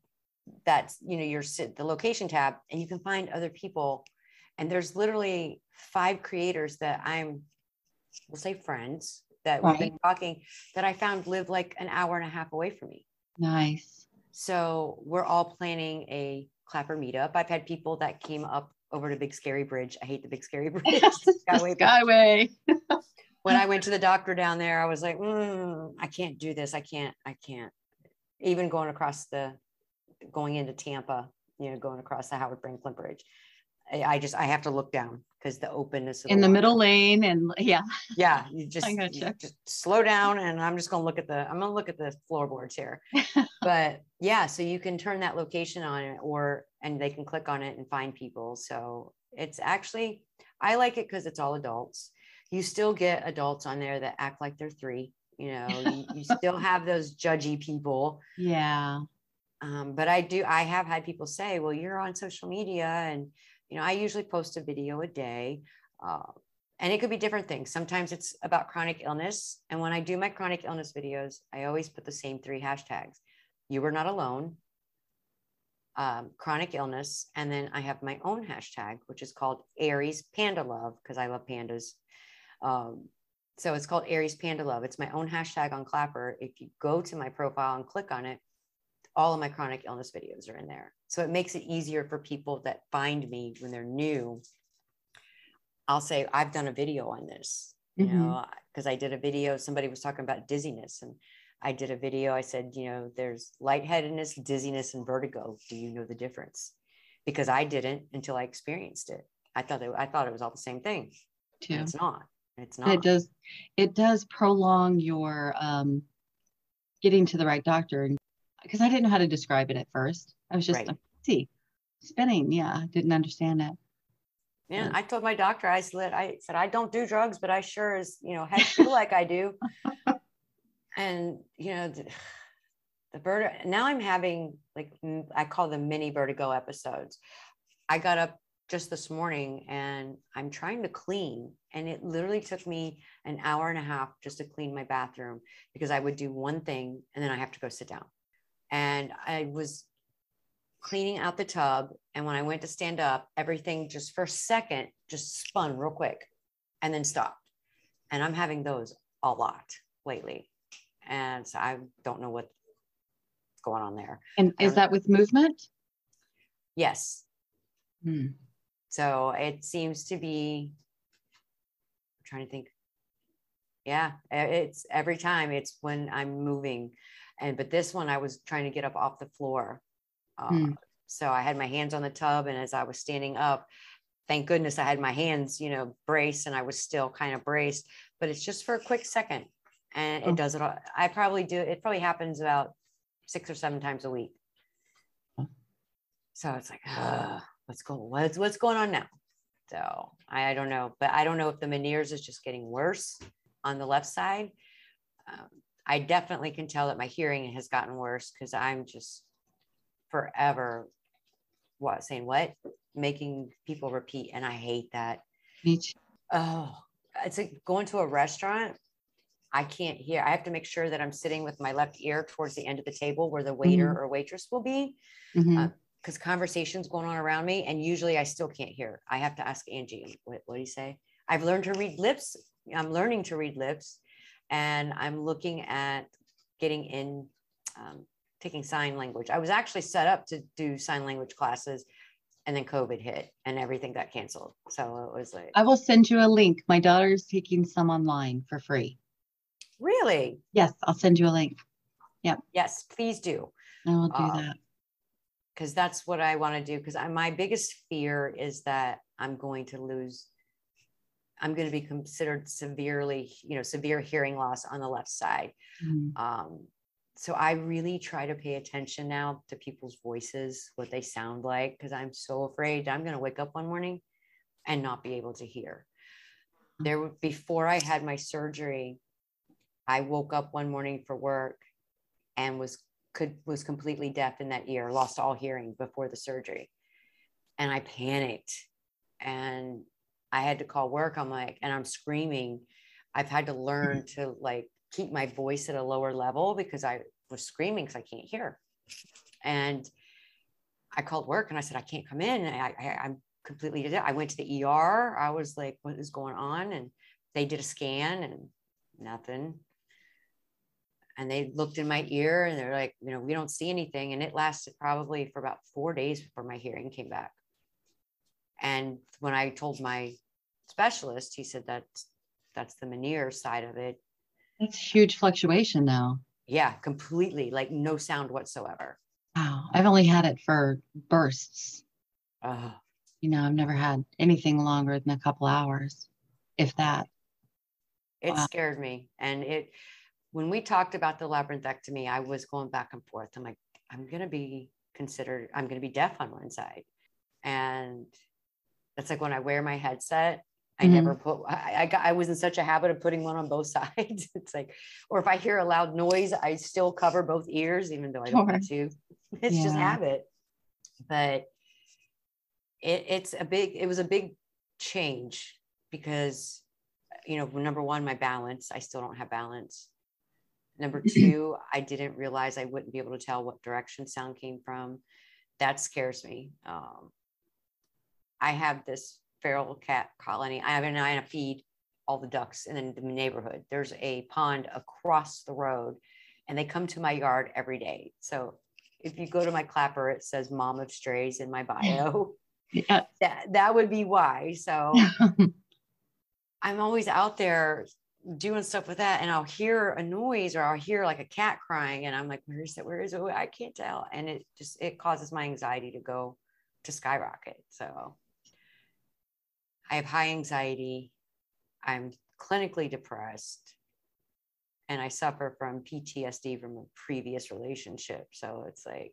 that you know your the location tab and you can find other people and there's literally five creators that i'm we'll say friends that we've been talking that i found live like an hour and a half away from me Nice. so we're all planning a clapper meetup. I've had people that came up over to Big Scary Bridge. I hate the Big Scary *laughs* Bridge. Skyway Skyway. *laughs* When I went to the doctor down there, I was like, mm, I can't do this. I can't. I can't. Even going across the, going into Tampa, you know, going across the Howard Frankland Bridge. I, I just I have to look down because the openness of In the water. middle lane. And yeah, Yeah, you just, you just slow down, and I'm just gonna look at the I'm gonna look at the floorboards here. *laughs* but yeah, so you can turn that location on it, or and they can click on it and find people. So it's actually I like it because it's all adults. You still get adults on there that act like they're three. You know, you, you *laughs* still have those judgy people. yeah. Um, but I do, I have had people say, well, you're on social media and, you know, I usually post a video a day. Uh, and it could be different things. Sometimes it's about chronic illness. And when I do my chronic illness videos, I always put the same three hashtags. You were not alone, um, chronic illness. And then I have my own hashtag, which is called Aries Panda Love, because I love pandas. Um, so it's called Aries Panda Love. It's my own hashtag on Clapper. If you go to my profile and click on it, all of my chronic illness videos are in there. So it makes it easier for people that find me when they're new. I'll say, I've done a video on this, you Mhm. know, because I did a video, somebody was talking about dizziness. And I did a video, I said, you know, there's lightheadedness, dizziness, and vertigo. Do you know the difference? Because I didn't until I experienced it. I thought that I thought it was all the same thing. And it's not. It's not. it does it does prolong your um getting to the right doctor and because I didn't know how to describe it at first. I was just Right. see, spinning. Yeah, didn't understand it. Yeah. I told my doctor, I said, I said, I don't do drugs, but I sure as, you know, heck feel like I do. *laughs* And, you know, the, the bird, now I'm having like, I call them mini vertigo episodes. I got up just this morning and I'm trying to clean. And it literally took me an hour and a half just to clean my bathroom because I would do one thing and then I have to go sit down. And I was cleaning out the tub. And when I went to stand up, everything just for a second just spun real quick and then stopped. And I'm having those a lot lately. And so I don't know what's going on there. And is that with movement? Yes. Hmm. So it seems to be, I'm trying to think. Yeah, it's every time it's when I'm moving. And but this one I was trying to get up off the floor. Uh, Hmm. So I had my hands on the tub, and as I was standing up, thank goodness I had my hands, you know, braced, and I was still kind of braced. But it's just for a quick second, and Oh. it does it. all- I probably do. It probably happens about six or seven times a week. So it's like, "Ugh, what's going what's what's going on now? So I, I don't know, but I don't know if the Meniere's is just getting worse on the left side. Um, I definitely can tell that my hearing has gotten worse because I'm just forever what saying what making people repeat, and I hate that. Too. Oh, it's like going to a restaurant. I can't hear. I have to make sure that I'm sitting with my left ear towards the end of the table where the waiter Mhm. or waitress will be Mhm. Uh, because conversations going on around me and usually I still can't hear. I have to ask Angie, what, what do you say? I've learned to read lips. I'm learning to read lips and I'm looking at getting in, um, taking sign language. I was actually set up to do sign language classes, and then COVID hit and everything got canceled. So it was like, I will send you a link. My daughter's taking some online for free. really? Yes, I'll send you a link. Yep. Yes, please do. I will do Um, that. because that's what I want to do. Because my biggest fear is that I'm going to lose. I'm going to be considered severely, you know, severe hearing loss on the left side. Mhm. Um, so I really try to pay attention now to people's voices, what they sound like, because I'm so afraid I'm going to wake up one morning and not be able to hear. There were- before I had my surgery, I woke up one morning for work and was could was completely deaf in that ear, lost all hearing before the surgery. And I panicked and I had to call work. I'm like, and I'm screaming. I've had to learn to like keep my voice at a lower level because I was screaming because I can't hear. And I called work and I said, I can't come in. I, I, I'm completely. I went to the ER. I was like, what is going on? And they did a scan and nothing and they looked in my ear and they're like, you know, we don't see anything. And it lasted probably for about four days before my hearing came back. And when I told my specialist, he said that's that's the Meniere's side of it. That's huge fluctuation though. Yeah, completely, like no sound whatsoever. Wow. I've only had it for bursts. Oh, You know, I've never had anything longer than a couple hours, if that. it Wow. scared me. And it when we talked about the labyrinthectomy, I was going back and forth. I'm like, I'm gonna be considered, I'm gonna be deaf on one side. And that's like when I wear my headset, I Mhm. never put I, I got I was in such a habit of putting one on both *laughs* sides. It's like, or if I hear a loud noise, I still cover both ears, even though I don't want to. *laughs* It's just habit. But it, it's a big, it was a big change because you know, number one, my balance, I still don't have balance. Number *clears throat* two, I didn't realize I wouldn't be able to tell what direction sound came from. That scares me. Um, I have this feral cat colony. I have an eye and I feed all the ducks in the neighborhood. There's a pond across the road, and they come to my yard every day. So if you go to my clapper, it says "Mom of Strays" in my bio. Yeah. *laughs* that that would be why. So *laughs* I'm always out there doing stuff with that, and I'll hear a noise or I'll hear like a cat crying, and I'm like, "Where is it? Where is it? I can't tell." And it just it causes my anxiety to go to skyrocket. So I have high anxiety. I'm clinically depressed, and I suffer from PTSD from a previous relationship. So it's like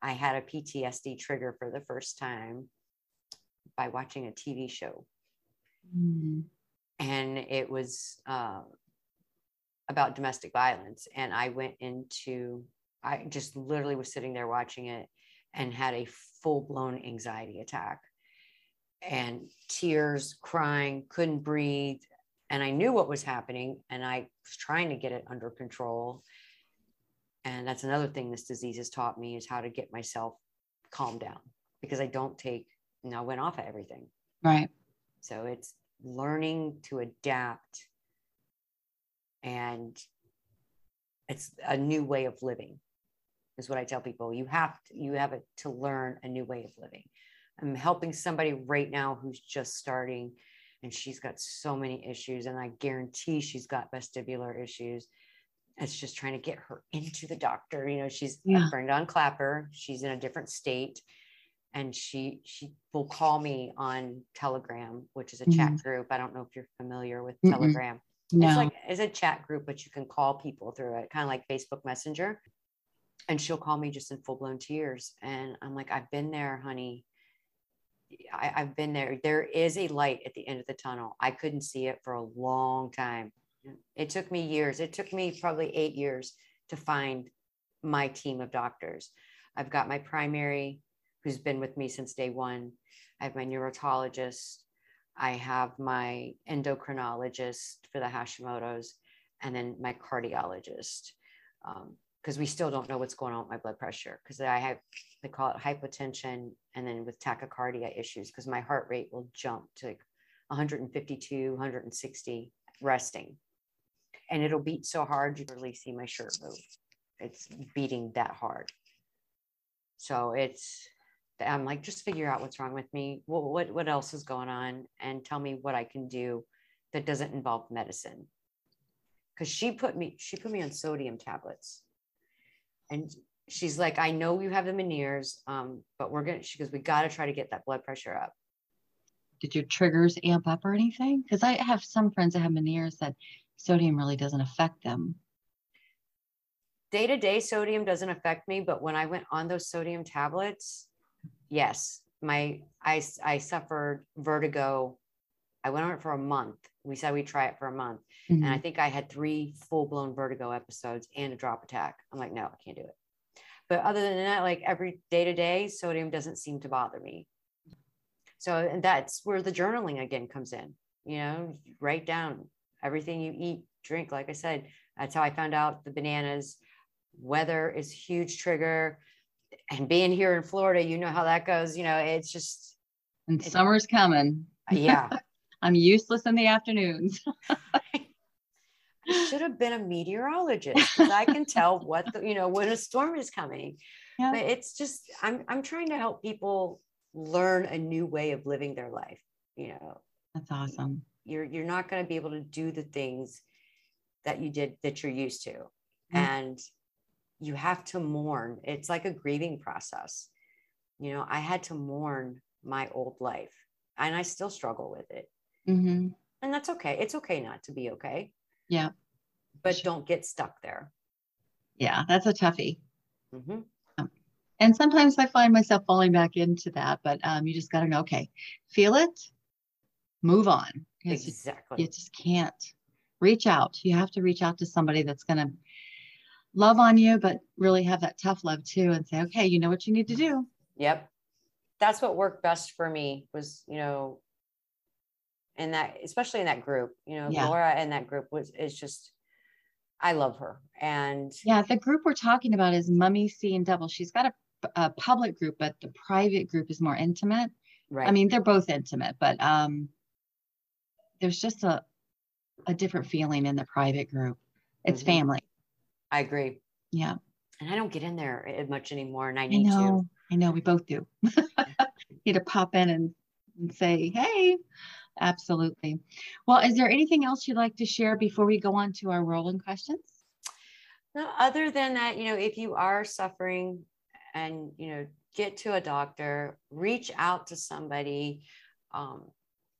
I had a PTSD trigger for the first time by watching a TV show Mm. and it was uh, about domestic violence. And I went into, I just literally was sitting there watching it and had a full blown anxiety attack and tears, crying, couldn't breathe. And I knew what was happening and I was trying to get it under control. And that's another thing this disease has taught me is how to get myself calmed down because I don't take, and I went off of everything. Right. So it's learning to adapt and it's a new way of living is what I tell people. You have to, you have it to learn a new way of living. I'm helping somebody right now who's just starting and she's got so many issues and I guarantee she's got vestibular issues. It's just trying to get her into the doctor. You know, she's Yeah. a friend on Clapper. She's in a different state and she she will call me on telegram which is a chat mm-hmm. group i don't know if you're familiar with Mm-mm. telegram No. it's like it's a chat group but you can call people through it kind of like facebook messenger and she'll call me just in full-blown tears and i'm like i've been there honey I, i've been there there is a light at the end of the tunnel i couldn't see it for a long time it took me years it took me probably eight years to find my team of doctors i've got my primary who's been with me since day one. I have my neurologist. I have my endocrinologist for the Hashimoto's, and then my cardiologist. Um, because we still don't know what's going on with my blood pressure. Because I have, they call it hypotension, and then with tachycardia issues, because my heart rate will jump to like 152, 160 resting. and it'll beat so hard you really see my shirt move. It's beating that hard. So it's I'm like, just figure out what's wrong with me. What what what else is going on, and tell me what I can do that doesn't involve medicine. Because she put me she put me on sodium tablets, and she's like, I know you have the Meniere's, um, but we're gonna. She goes, we got to try to get that blood pressure up. Did your triggers amp up or anything? Because I have some friends that have Meniere's that sodium really doesn't affect them. Day to day, sodium doesn't affect me, but when I went on those sodium tablets, yes, my I I suffered vertigo. I went on it for a month. We said we'd try it for a month, mm-hmm. and I think I had three full blown vertigo episodes and a drop attack. I'm like, no, I can't do it. But other than that, like every day to day, sodium doesn't seem to bother me. So and that's where the journaling again comes in. You know, write down everything you eat, drink. Like I said, that's how I found out the bananas. Weather is huge trigger and being here in Florida, you know how that goes. You know, it's just and it's, summer's coming. Yeah. *laughs* I'm useless in the afternoons. *laughs* Should have been a meteorologist because I can *laughs* tell what the, you know when a storm is coming. Yeah. But it's just I'm I'm trying to help people learn a new way of living their life. You know, that's awesome. You're you're not going to be able to do the things that you did that you're used to, mm-hmm. and you have to mourn. It's like a grieving process. You know, I had to mourn my old life and I still struggle with it. Mm-hmm. And that's okay. It's okay not to be okay. Yeah. But don't get stuck there. Yeah, that's a toughie. Mm-hmm. Um, and sometimes I find myself falling back into that, but um, you just got to know, okay, feel it, move on. Exactly. You, you just can't reach out. You have to reach out to somebody that's going to love on you, but really have that tough love too and say, okay, you know what you need to do. Yep. That's what worked best for me was, you know, in that, especially in that group, you know, yeah. Laura and that group was, is just, I love her. And yeah, the group we're talking about is Mummy Seeing Double. She's got a, a public group, but the private group is more intimate. Right. I mean, they're both intimate, but um, there's just a, a different feeling in the private group. It's mm-hmm. family. I agree. Yeah. And I don't get in there much anymore, and I need I know, to. I know we both do. *laughs* need to pop in and, and say, hey, absolutely. Well, is there anything else you'd like to share before we go on to our rolling questions? No, other than that, you know, if you are suffering and, you know, get to a doctor, reach out to somebody, um,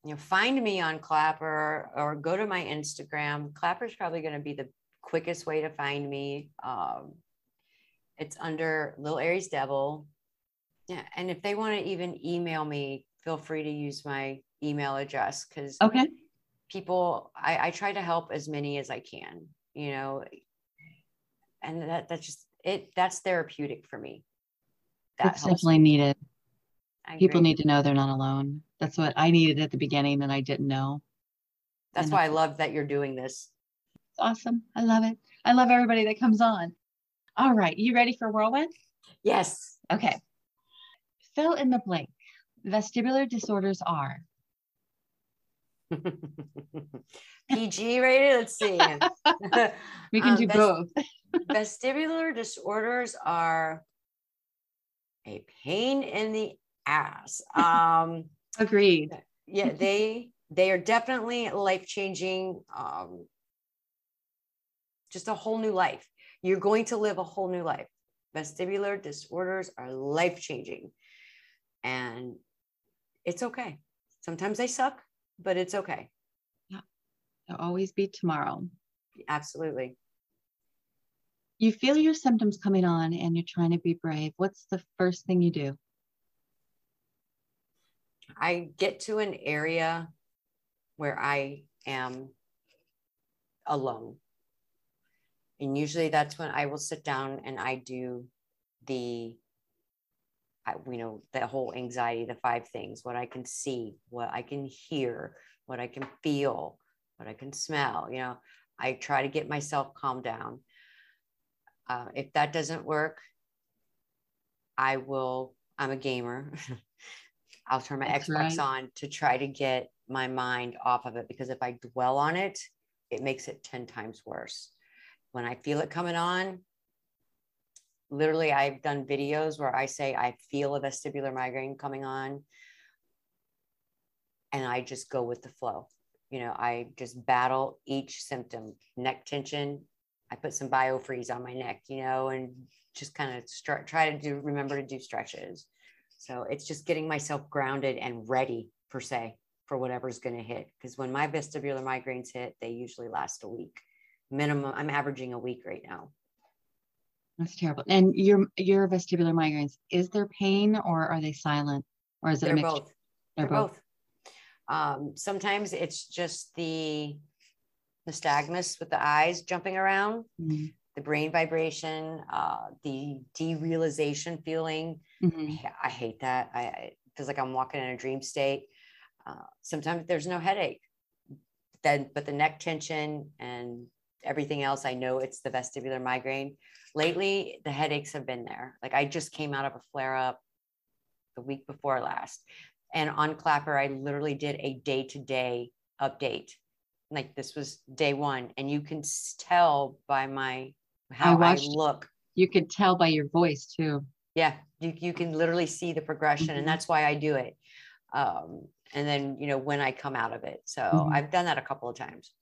you know, find me on Clapper or go to my Instagram. Clapper is probably going to be the quickest way to find me. Um, it's under Little Aries Devil. Yeah. And if they want to even email me, feel free to use my email address because okay. people, I, I try to help as many as I can, you know, and that that's just it. That's therapeutic for me. That it's definitely me. needed. People need to know they're not alone. That's what I needed at the beginning and I didn't know. That's and why I love that you're doing this it's awesome. I love it. I love everybody that comes on. All right. You ready for whirlwind? Yes. Okay. Fill in the blank. Vestibular disorders are. *laughs* PG rated. Let's see. *laughs* we can um, do vest- both. *laughs* vestibular disorders are a pain in the ass. Um, Agreed. Yeah, they they are definitely life changing. Um, just a whole new life. You're going to live a whole new life. Vestibular disorders are life changing. And it's okay. Sometimes they suck, but it's okay. Yeah. There'll always be tomorrow. Absolutely. You feel your symptoms coming on and you're trying to be brave. What's the first thing you do? I get to an area where I am alone and usually that's when i will sit down and i do the I, you know the whole anxiety the five things what i can see what i can hear what i can feel what i can smell you know i try to get myself calmed down uh, if that doesn't work i will i'm a gamer *laughs* i'll turn my That's xbox right. on to try to get my mind off of it because if i dwell on it it makes it 10 times worse. When I feel it coming on, literally, I've done videos where I say, I feel a vestibular migraine coming on. And I just go with the flow. You know, I just battle each symptom, neck tension. I put some biofreeze on my neck, you know, and just kind of start, try to do, remember to do stretches. So it's just getting myself grounded and ready per se for whatever's going to hit. Because when my vestibular migraines hit, they usually last a week minimum. I'm averaging a week right now. That's terrible. And your your vestibular migraines, is there pain or are they silent, or is it They're a mixture? both. They're, They're both. both. Um, sometimes it's just the nystagmus with the eyes jumping around, Mhm. the brain vibration, uh, the derealization feeling. Mhm. I I hate that. I, I feels like I'm walking in a dream state. Uh, sometimes there's no headache, then but the neck tension and everything else, I know it's the vestibular migraine. Lately, the headaches have been there. Like I just came out of a flare up the week before last, and on Clapper, I literally did a day to day update. Like this was day one, and you can tell by my how I, watched- look You could tell by your voice too. yeah you, you can literally see the progression Mhm. and that's why i do it um, and then you know when i come out of it so Mhm. i've done that a couple of times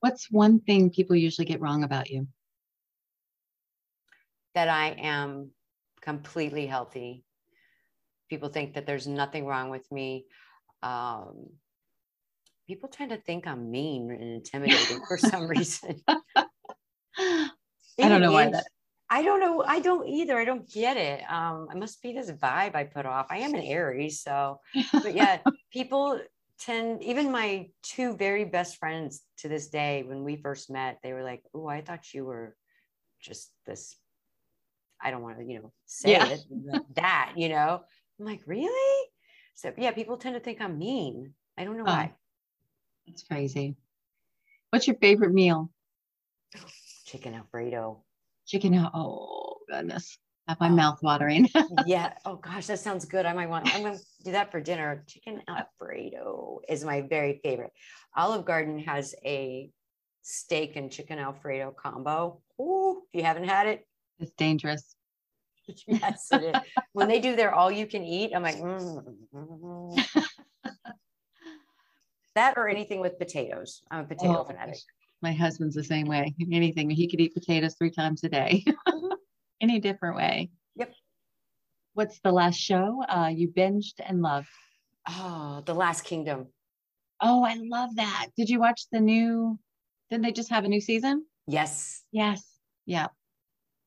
What's one thing people usually get wrong about you? that i am completely healthy people think that there's nothing wrong with me um, people tend to think i'm mean and intimidating for some *laughs* reason I don't know why that. I don't know. I don't either. I don't get it. Um, it must be this vibe I put off. I am an Aries, so but yeah, *laughs* people tend, even my two very best friends to this day, when we first met, they were like, Oh, I thought you were just this. I don't want to, you know, say Yeah. it that, you know. I'm like, really? So yeah, people tend to think I'm mean. I don't know Oh. why. That's crazy. What's your favorite meal? Chicken Alfredo. Chicken. Oh goodness, my mouth watering. *laughs* yeah. Oh gosh, that sounds good. I might want. I'm gonna do that for dinner. Chicken Alfredo is my very favorite. Olive Garden has a steak and chicken Alfredo combo. Ooh, if you haven't had it, it's dangerous. *laughs* yes, it is. when they do their all you can eat, I'm like, mm, that or anything with potatoes. I'm a potato Oh, fanatic. My husband's the same way. Anything he could eat potatoes three times a day. *laughs* any different way. Yep. What's the last show uh, you binged and loved? Oh, The Last Kingdom. Oh, I love that. Did you watch the new? Didn't they just have a new season? Yes, Yes. Yeah.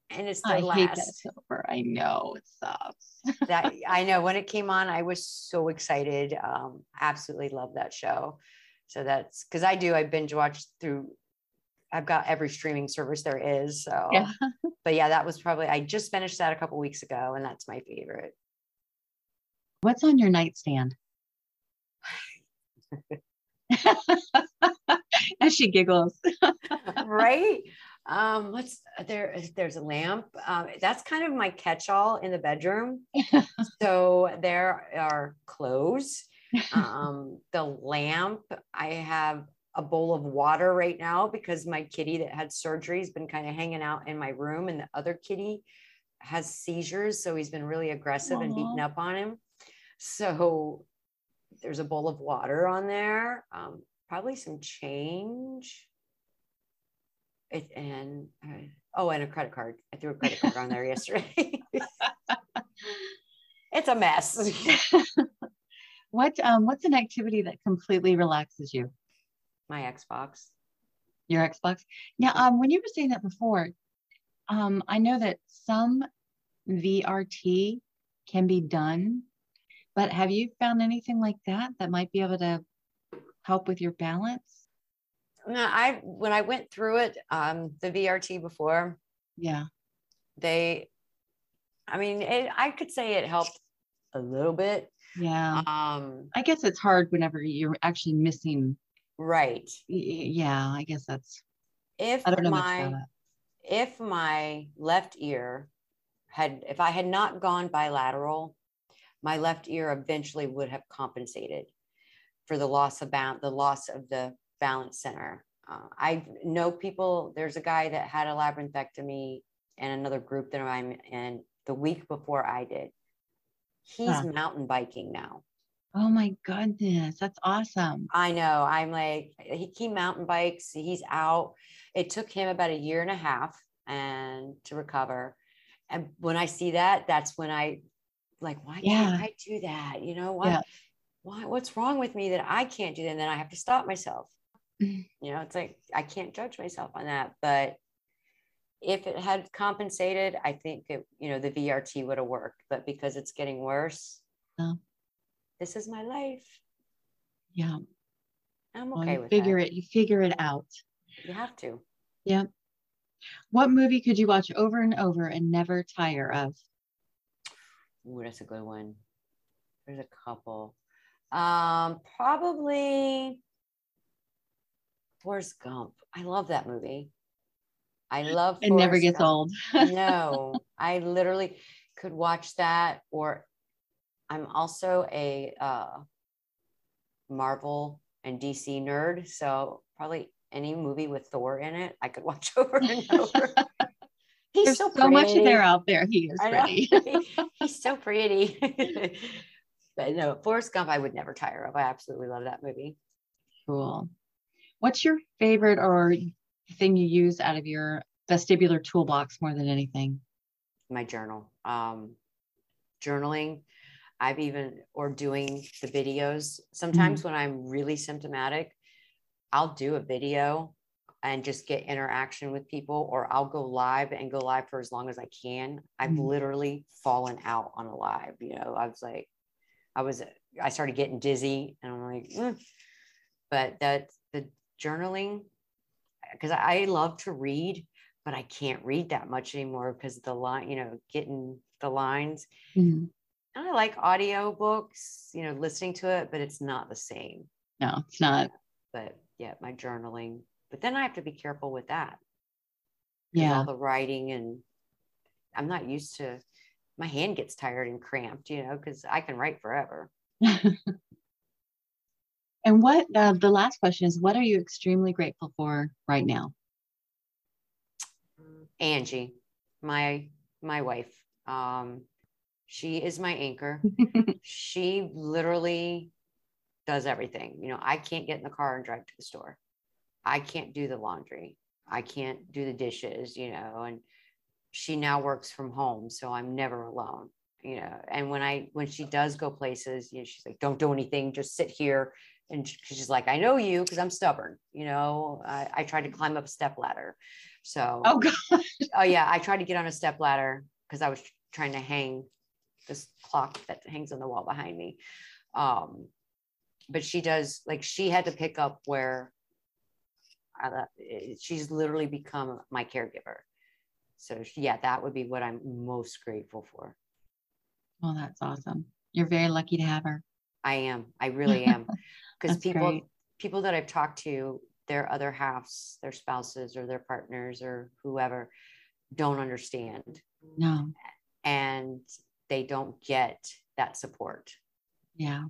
and it's the I hate that last. over. I know it sucks. *laughs* that I know when it came on, I was so excited. Um, absolutely love that show. So that's because I do. I binge watch through. I've got every streaming service there is. So, Yeah. but yeah, that was probably. I just finished that a couple weeks ago, and that's my favorite. What's on your nightstand? *laughs* As she giggles. right? *laughs* Um, what's there? There's a lamp. Um, that's kind of my catch-all in the bedroom. *laughs* so there are clothes. um, the lamp. I have a bowl of water right now because my kitty that had surgery has been kind of hanging out in my room, and the other kitty has seizures, so he's been really aggressive and beating up on him. So there's a bowl of water on there. Um, probably some change. It and uh, oh, and a credit card. I threw a credit card on there yesterday. *laughs* it's a mess. *laughs* What um what's an activity that completely relaxes you? My Xbox. Your Xbox. Now, um, when you were saying that before, um, I know that some VRT can be done, but have you found anything like that that might be able to help with your balance? No, I when I went through it, um, the VRT before, Yeah. they, I mean, it, I could say it helped a little bit. Yeah. Um, I guess it's hard whenever you're actually missing. Right. Yeah, I guess that's, If I don't know much my about it. if my left ear had if I had not gone bilateral, my left ear eventually would have compensated for the loss of bound the loss of the balance center. Uh, I know people, there's a guy that had a labyrinthectomy and another group that I'm in the week before I did. He's huh. mountain biking now. Oh my goodness, that's awesome. I know. I'm like, he, he mountain bikes, he's out. It took him about a year and a half and to recover. And when I see that, that's when I like, why yeah. can't I do that? You know, why, yeah. why, what's wrong with me that I can't do that? And then I have to stop myself. Mm. You know, it's like, I can't judge myself on that, but if it had compensated, I think it, you know, the VRT would have worked, but because it's getting worse. This is my life. Yeah. I'm okay well, with figure that. it, you figure it out. You have to. Yeah. What movie could you watch over and over and never tire of? Ooh, that's a good one. There's a couple. Um, probably Forrest Gump. I love that movie. I love it never gets Gump. old. *laughs* no, I literally could watch that or I'm also a uh, Marvel and DC nerd, so probably any movie with Thor in it, I could *laughs* watch over and *laughs* over. He's There's so, so much there out there. He is pretty. *laughs* He's so pretty. but no, Forrest Gump, I would never tire of. I absolutely love that movie. Cool. What's your favorite or thing you use out of your vestibular toolbox more than anything? My journal. Um, journaling. I've even, or doing the videos. Sometimes mm-hmm. when I'm really symptomatic, I'll do a video and just get interaction with people, or I'll go live and go live for as long as I can. I've mm-hmm. literally fallen out on a live. You know, I was like, I was, I started getting dizzy and I'm like, mm. but that the journaling because I love to read, but I can't read that much anymore because the line, you know, getting the lines. Mm-hmm. And I like audio books, you know, listening to it, but it's not the same. No, it's not. But yeah, my journaling. But then I have to be careful with that. Yeah. All the writing and I'm not used to my hand gets tired and cramped, you know, because I can write forever. *laughs* And what uh, the last question is what are you extremely grateful for right now? Angie, my my wife. Um, she is my anchor. *laughs* she literally does everything. You know, I can't get in the car and drive to the store. I can't do the laundry. I can't do the dishes, you know, and she now works from home, so I'm never alone, you know. And when I when she does go places, you know, she's like, "Don't do anything, just sit here and she's like, I know you because I'm stubborn. You know, I, I, tried to climb up a step ladder. So, oh *laughs* god, oh yeah, I tried to get on a step ladder because I was trying to hang this clock that hangs on the wall behind me. Um, but she does like she had to pick up where I, uh, she's literally become my caregiver. So yeah, that would be what I'm most grateful for. Well, that's awesome. You're very lucky to have her. I am. I *laughs* really am. Because people great. people that I've talked to, their other halves, their spouses or their partners or whoever don't understand. No. And they don't get that support. Yeah.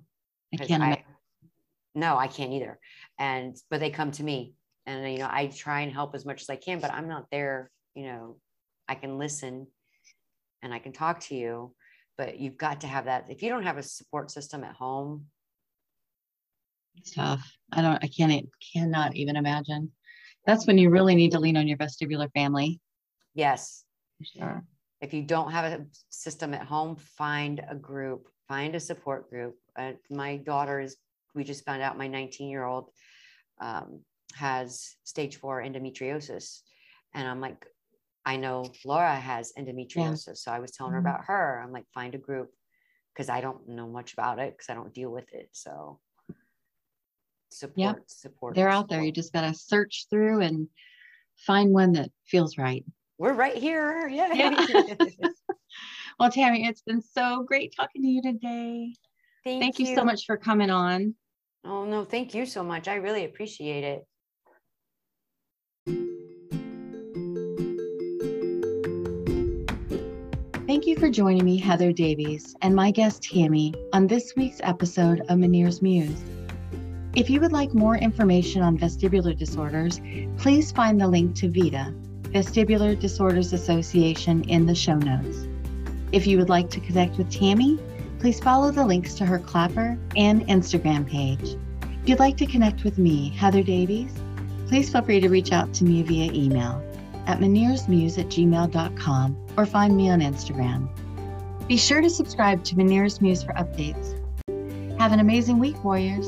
I can't I, no, I can't either. And but they come to me and you know, I try and help as much as I can, but I'm not there, you know, I can listen and I can talk to you but you've got to have that. If you don't have a support system at home, it's tough. I don't, I can't, cannot even imagine. That's when you really need to lean on your vestibular family. Yes. Sure. If you don't have a system at home, find a group, find a support group. Uh, my daughter is, we just found out my 19 year old um, has stage four endometriosis. And I'm like, I know Laura has endometriosis. Yeah. So I was telling her mm-hmm. about her. I'm like, find a group because I don't know much about it because I don't deal with it. So support, yep. support. They're support. out there. You just got to search through and find one that feels right. We're right here. *laughs* Yeah. yeah. *laughs* well, Tammy, it's been so great talking to you today. Thank, thank you. you so much for coming on. Oh, no, thank you so much. I really appreciate it. Thank you for joining me, Heather Davies, and my guest Tammy on this week's episode of Meniere's Muse. If you would like more information on vestibular disorders, please find the link to VeDA, Vestibular Disorders Association, in the show notes. If you would like to connect with Tammy, please follow the links to her Clapper and Instagram page. If you'd like to connect with me, Heather Davies, please feel free to reach out to me via email at menieresmuse at gmail.com or find me on Instagram. Be sure to subscribe to Meniere's Muse for updates. Have an amazing week, Warriors.